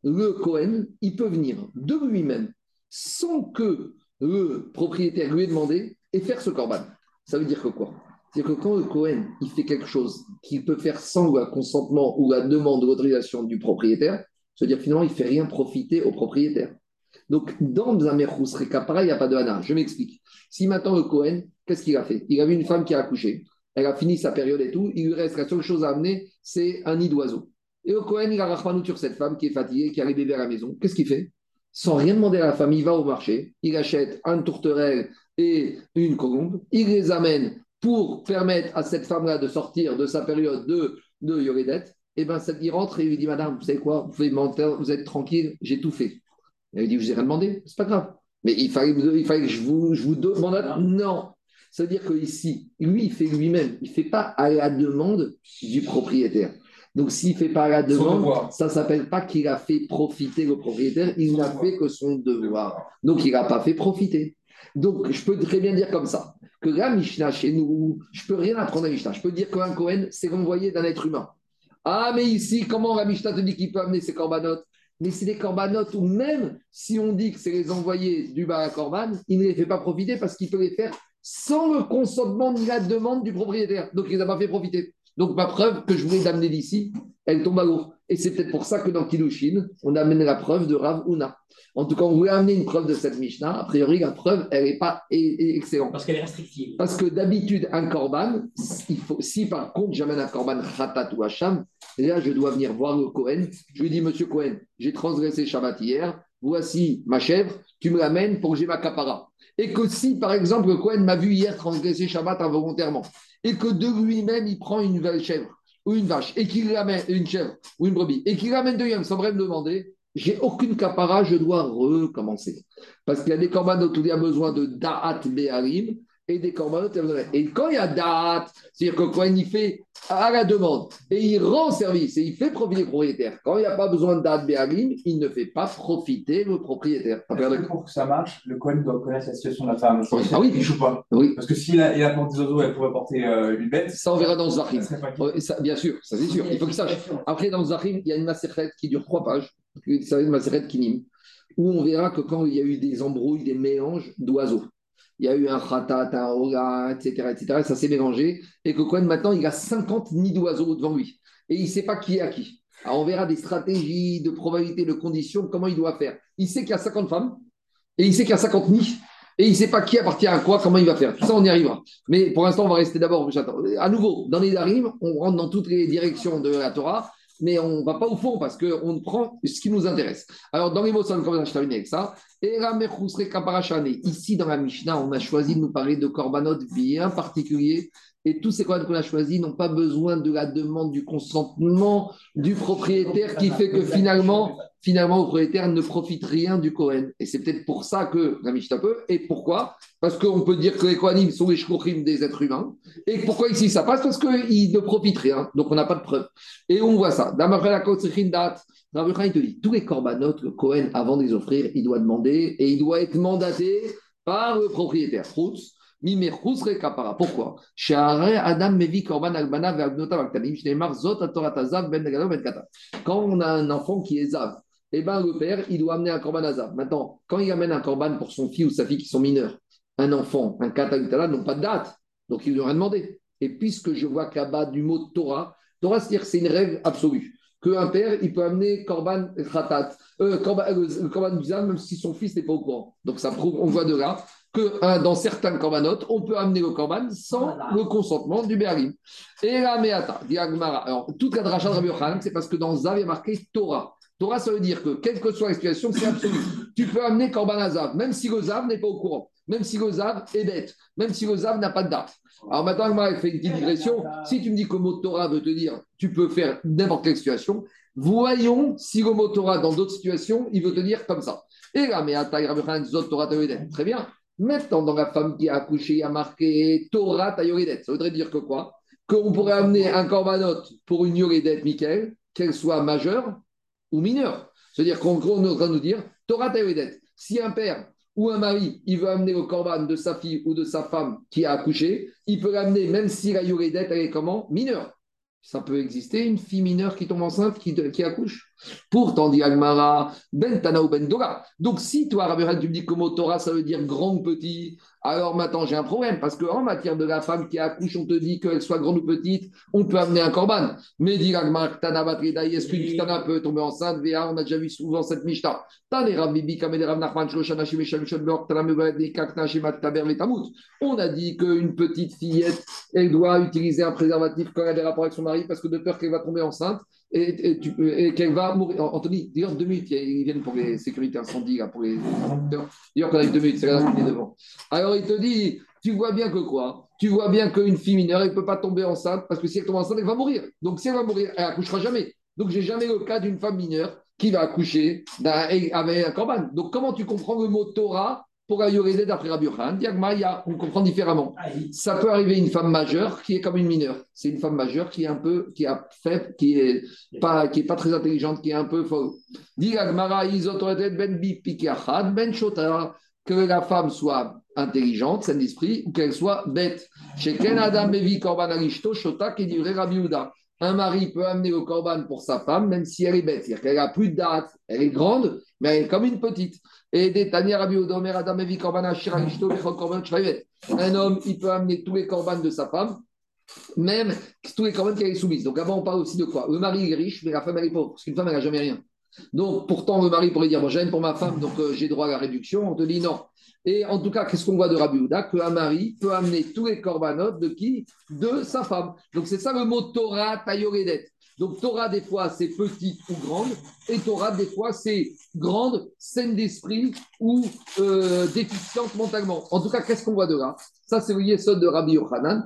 Le Cohen, il peut venir de lui-même sans que le propriétaire lui ait demandé et faire ce corban. Ça veut dire que quoi? C'est-à-dire que quand le Cohen il fait quelque chose qu'il peut faire sans le consentement ou la demande de l'autorisation du propriétaire, c'est-à-dire finalement il ne fait rien profiter au propriétaire. Donc dans un Rekapara, il n'y a pas de Hana. Je m'explique. Si maintenant le Cohen, qu'est-ce qu'il a fait? Il a vu une femme qui a accouché, elle a fini sa période et tout, il lui reste la seule chose à amener, c'est un nid d'oiseau. Et le Cohen, il a rachmanou sur cette femme qui est fatiguée, qui a les bébés à la maison. Qu'est-ce qu'il fait? Sans rien demander à la famille, il va au marché, il achète un tourterelle et une colombe, il les amène pour permettre à cette femme-là de sortir de sa période de, de. Et bien, il rentre et lui dit Madame, vous savez quoi, vous pouvez mentir, vous êtes tranquille, j'ai tout fait. Elle lui dit Je vous ai rien demandé, c'est pas grave. Mais il fallait, il que je vous, demande. Non. C'est-à-dire qu'ici, lui, il fait lui-même. Il ne fait pas à la demande du propriétaire. Donc, s'il ne fait pas la demande, ça ne s'appelle pas qu'il a fait profiter le propriétaire, il n'a fait que son devoir. Donc, il n'a pas fait profiter. Donc, je peux très bien dire comme ça, que la Mishnah chez nous, je ne peux rien apprendre à Mishnah. Je peux dire qu'un Cohen, c'est l'envoyé d'un être humain. Ah, mais ici, comment la Mishnah te dit qu'il peut amener ses corbanotes? Mais c'est des corbanotes où même si on dit que c'est les envoyés du bar à corban, il ne les fait pas profiter parce qu'il peut les faire sans le consentement ni la demande du propriétaire. Donc, il ne les a pas fait profiter. Donc, ma preuve que je voulais d'amener d'ici, elle tombe à l'eau. Et c'est peut-être pour ça que dans Kilushin, on amène la preuve de Rav Una. En tout cas, on voulait amener une preuve de cette Mishnah. A priori, la preuve, elle n'est pas excellente.
Parce qu'elle est restrictive.
Parce que d'habitude, un korban, il faut, si par contre j'amène un korban khatat ou hacham, là, je dois venir voir le Cohen. Je lui dis, monsieur Cohen, j'ai transgressé Shabbat hier, voici ma chèvre, tu me l'amènes pour que j'ai ma capara. Et que si, par exemple, le Cohen m'a vu hier transgresser Shabbat involontairement, et que de lui-même, il prend une chèvre ou une vache, et qu'il l'amène, une chèvre ou une brebis, et qu'il l'amène de Yom sans me demander, j'ai aucune capara, je dois recommencer. Parce qu'il y a des corbanotes où il y a besoin de da'at be'arim, et des corbanotes. Et quand il y a da'at, c'est-à-dire que quand il fait à la demande et il rend service et il fait profiter le propriétaire, quand il n'y a pas besoin de be'arim, il ne fait pas profiter le propriétaire.
Pour que ça marche, le Cohen doit connaître la situation de la femme.
Ah oui,
il pas.
Oui.
Parce que s'il a, il a porté des oiseaux, elle pourrait porter euh, une bête.
Ça, on verra dans Zahim. bien sûr, ça c'est sûr. Il faut qu'il sache. Après, dans Zahim, il y a une macérette qui dure trois pages. C'est une macérette qui nime. Où on verra que quand il y a eu des embrouilles, des mélanges d'oiseaux, il y a eu un khatat, un oga, etc., etc., ça s'est mélangé, et que maintenant, il a 50 nids d'oiseaux devant lui, et il ne sait pas qui est à qui. On verra des stratégies, de probabilités, de conditions, comment il doit faire. Il sait qu'il y a 50 femmes, et il sait qu'il y a 50 nids, et il ne sait pas qui appartient à quoi, comment il va faire. Tout ça, on y arrivera. Mais pour l'instant, on va rester d'abord. À nouveau, dans les Darim, on rentre dans toutes les directions de la Torah, mais on ne va pas au fond parce qu'on prend ce qui nous intéresse. Alors, dans les mots, ça je termine avec ça. Et la Ici, dans la Mishnah, on a choisi de nous parler de korbanot bien particuliers. Et tous ces korbanot qu'on a choisis n'ont pas besoin de la demande du consentement du propriétaire qui fait que finalement, finalement, le propriétaire ne profite rien du Kohen. Et c'est peut-être pour ça que la Mishnah peut. Et pourquoi? Parce qu'on peut dire que les Kohanim sont les shkochim des êtres humains. Et pourquoi ici ça passe? Parce qu'ils ne profitent rien. Donc on n'a pas de preuve. Et on voit ça. Il te dit, tous les corbanotes, le Cohen, avant de les offrir, il doit demander et il doit être mandaté par le propriétaire. Pourquoi? Quand on a un enfant qui est Zav, eh ben, le père, il doit amener un korban Zav. Maintenant, quand il amène un korban pour son fils ou sa fille qui sont mineurs, un enfant, un kata n'ont pas de date. Donc, il lui aura demandé. Et puisque je vois que là-bas, du mot Torah, Torah, c'est-à-dire que c'est une règle absolue qu'un père, il peut amener Korban Khatat, euh, Korban, euh, Korban même si son fils n'est pas au courant. Donc ça prouve, on voit de là que hein, dans certains Korbanot, on peut amener le Korban sans le consentement du Béarim. Et la Meata, Alors, toute la dracha de Rabbi c'est parce que dans Zav, il y a marqué Torah. Torah, ça veut dire que, quelle que soit la situation, c'est absolu. tu peux amener Korban Azav, même si le Zav n'est pas au courant, même si le Zav est bête, même si le Zav n'a pas de date. Alors maintenant, je fait une petite digression. Si tu me dis que mot Torah veut te dire tu peux faire n'importe quelle situation, voyons si le mot Torah dans d'autres situations, il veut te dire comme ça. Et là, mais Torah Très bien. Maintenant, dans la femme qui a accouché, il a marqué Torah Tayoredet. Ça voudrait dire que quoi? Qu'on pourrait amener un korbanot pour une yoredet, Michael, qu'elle soit majeure ou mineure. C'est-à-dire qu'en gros, on est en train de nous dire Torah Tayoredet. Si un père ou un mari, il veut amener le corban de sa fille ou de sa femme qui a accouché, il peut l'amener même si la elle est comment? Mineure. Ça peut exister une fille mineure qui tombe enceinte, qui accouche. Pourtant, dit Agmara, Ben Tana ou Ben Dora. Donc, si toi, Rabbi tu me dis que Torah, ça veut dire grand ou petit, alors maintenant j'ai un problème, parce qu'en matière de la femme qui accouche, on te dit qu'elle soit grande ou petite, on peut amener un corban. Mais dit Agmara, Tana Batridaï, est-ce qu'une Tana peut tomber enceinte Véa, on a déjà vu souvent cette Mishta. On a dit qu'une petite fillette, elle doit utiliser un préservatif quand elle a des rapports avec son mari, parce que de peur qu'elle va tomber enceinte et, qu'elle va mourir. Anthony, d'ailleurs, deux minutes, ils viennent pour les sécurités incendie, là, pour les. D'ailleurs, qu'on a deux minutes, c'est là qui est devant. Alors, il te dit, tu vois bien que quoi? Tu vois bien qu'une fille mineure, elle ne peut pas tomber enceinte, parce que si elle tombe enceinte, elle va mourir. Donc, si elle va mourir, elle accouchera jamais. Donc, j'ai jamais le cas d'une femme mineure qui va accoucher avec un corban. Donc, comment tu comprends le mot Torah pour Ayorézé d'après Rabbi Yochanan, on comprend différemment. Ah Ça peut arriver une femme majeure qui est comme une mineure. C'est une femme majeure qui est un peu, qui a faible, qui est pas, qui est pas très intelligente, qui est un peu folle. ben ben que la femme soit intelligente, saine d'esprit, ou qu'elle soit bête. Chez Ken Adam Mevi Korban Arishto, Shota, qui Rabbi Un mari peut amener le korban pour sa femme, même si elle est bête. C'est-à-dire qu'elle a plus de date, elle est grande, mais elle est comme une petite. Et des Odomer Adam Un homme, il peut amener tous les korbanes de sa femme, même tous les korbanes qu'elle est soumise. Donc avant, on parle aussi de quoi? Le mari est riche, mais la femme, elle est pauvre. Parce qu'une femme, elle n'a jamais rien. Donc pourtant, le mari pourrait dire Bon, j'aime pour ma femme, donc euh, j'ai droit à la réduction. On te dit non. Et en tout cas, qu'est-ce qu'on voit de Rabbi Ouda Qu'un mari peut amener tous les corbanotes de qui? De sa femme. Donc c'est ça le mot Torah Tayoredet. Donc Torah, des fois, c'est petite ou grande, et Torah, des fois, c'est grande, saine d'esprit ou euh, déficiente mentalement. En tout cas, qu'est-ce qu'on voit de là? Ça, c'est le yesod de Rabbi Yochanan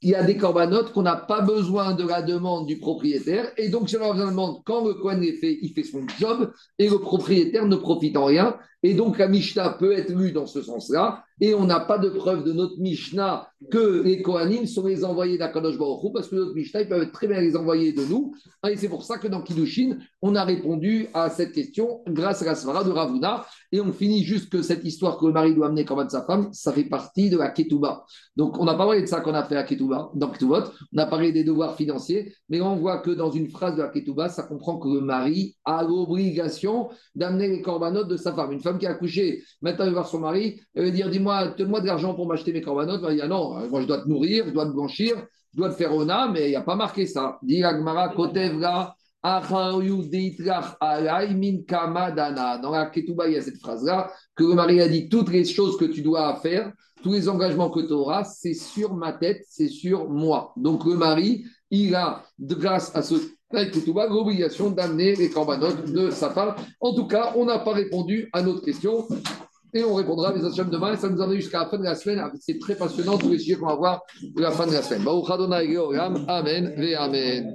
qu'il y a des corbanotes qu'on n'a pas besoin de la demande du propriétaire. Et donc, si on besoin de demande, quand le coin est fait, il fait son job et le propriétaire ne profite en rien. Et donc, la Mishnah peut être lue dans ce sens-là. Et on n'a pas de preuve de notre Mishnah que les Kohanim sont les envoyés d'Akadosh Baruch parce que notre Mishnah, ils peuvent très bien les envoyer de nous. Et c'est pour ça que dans Kiddushin, on a répondu à cette question grâce à la Svara de Ravuna. Et on finit juste que cette histoire que le mari doit amener comme de sa femme, ça fait partie de la Ketouba. Donc, on n'a pas parlé de ça qu'on a fait à Ketouba, dans Ketubot. On a parlé des devoirs financiers, mais on voit que dans une phrase de la Ketouba, ça comprend que le mari a l'obligation d'amener les corbanotes de sa femme. Une femme qui a accouché, maintenant elle va voir son mari, elle va dire Dis-moi, donne-moi de l'argent pour m'acheter mes corbanotes. Il va dire Non, moi je dois te nourrir, je dois te blanchir, je dois te faire ona, mais il n'y a pas marqué ça. Dit Agmara, Kotevra. Dans la Ketouba, il y a cette phrase-là, que le mari a dit toutes les choses que tu dois faire, tous les engagements que tu auras, c'est sur ma tête, c'est sur moi. Donc le mari, il a, grâce à ce l'obligation d'amener les corbanotes de sa part. En tout cas, on n'a pas répondu à notre question. Et on répondra les Hachem demain. Et ça nous en est jusqu'à la fin de la semaine. C'est très passionnant tous les sujets qu'on va voir de la fin de la semaine. Amen. Amen.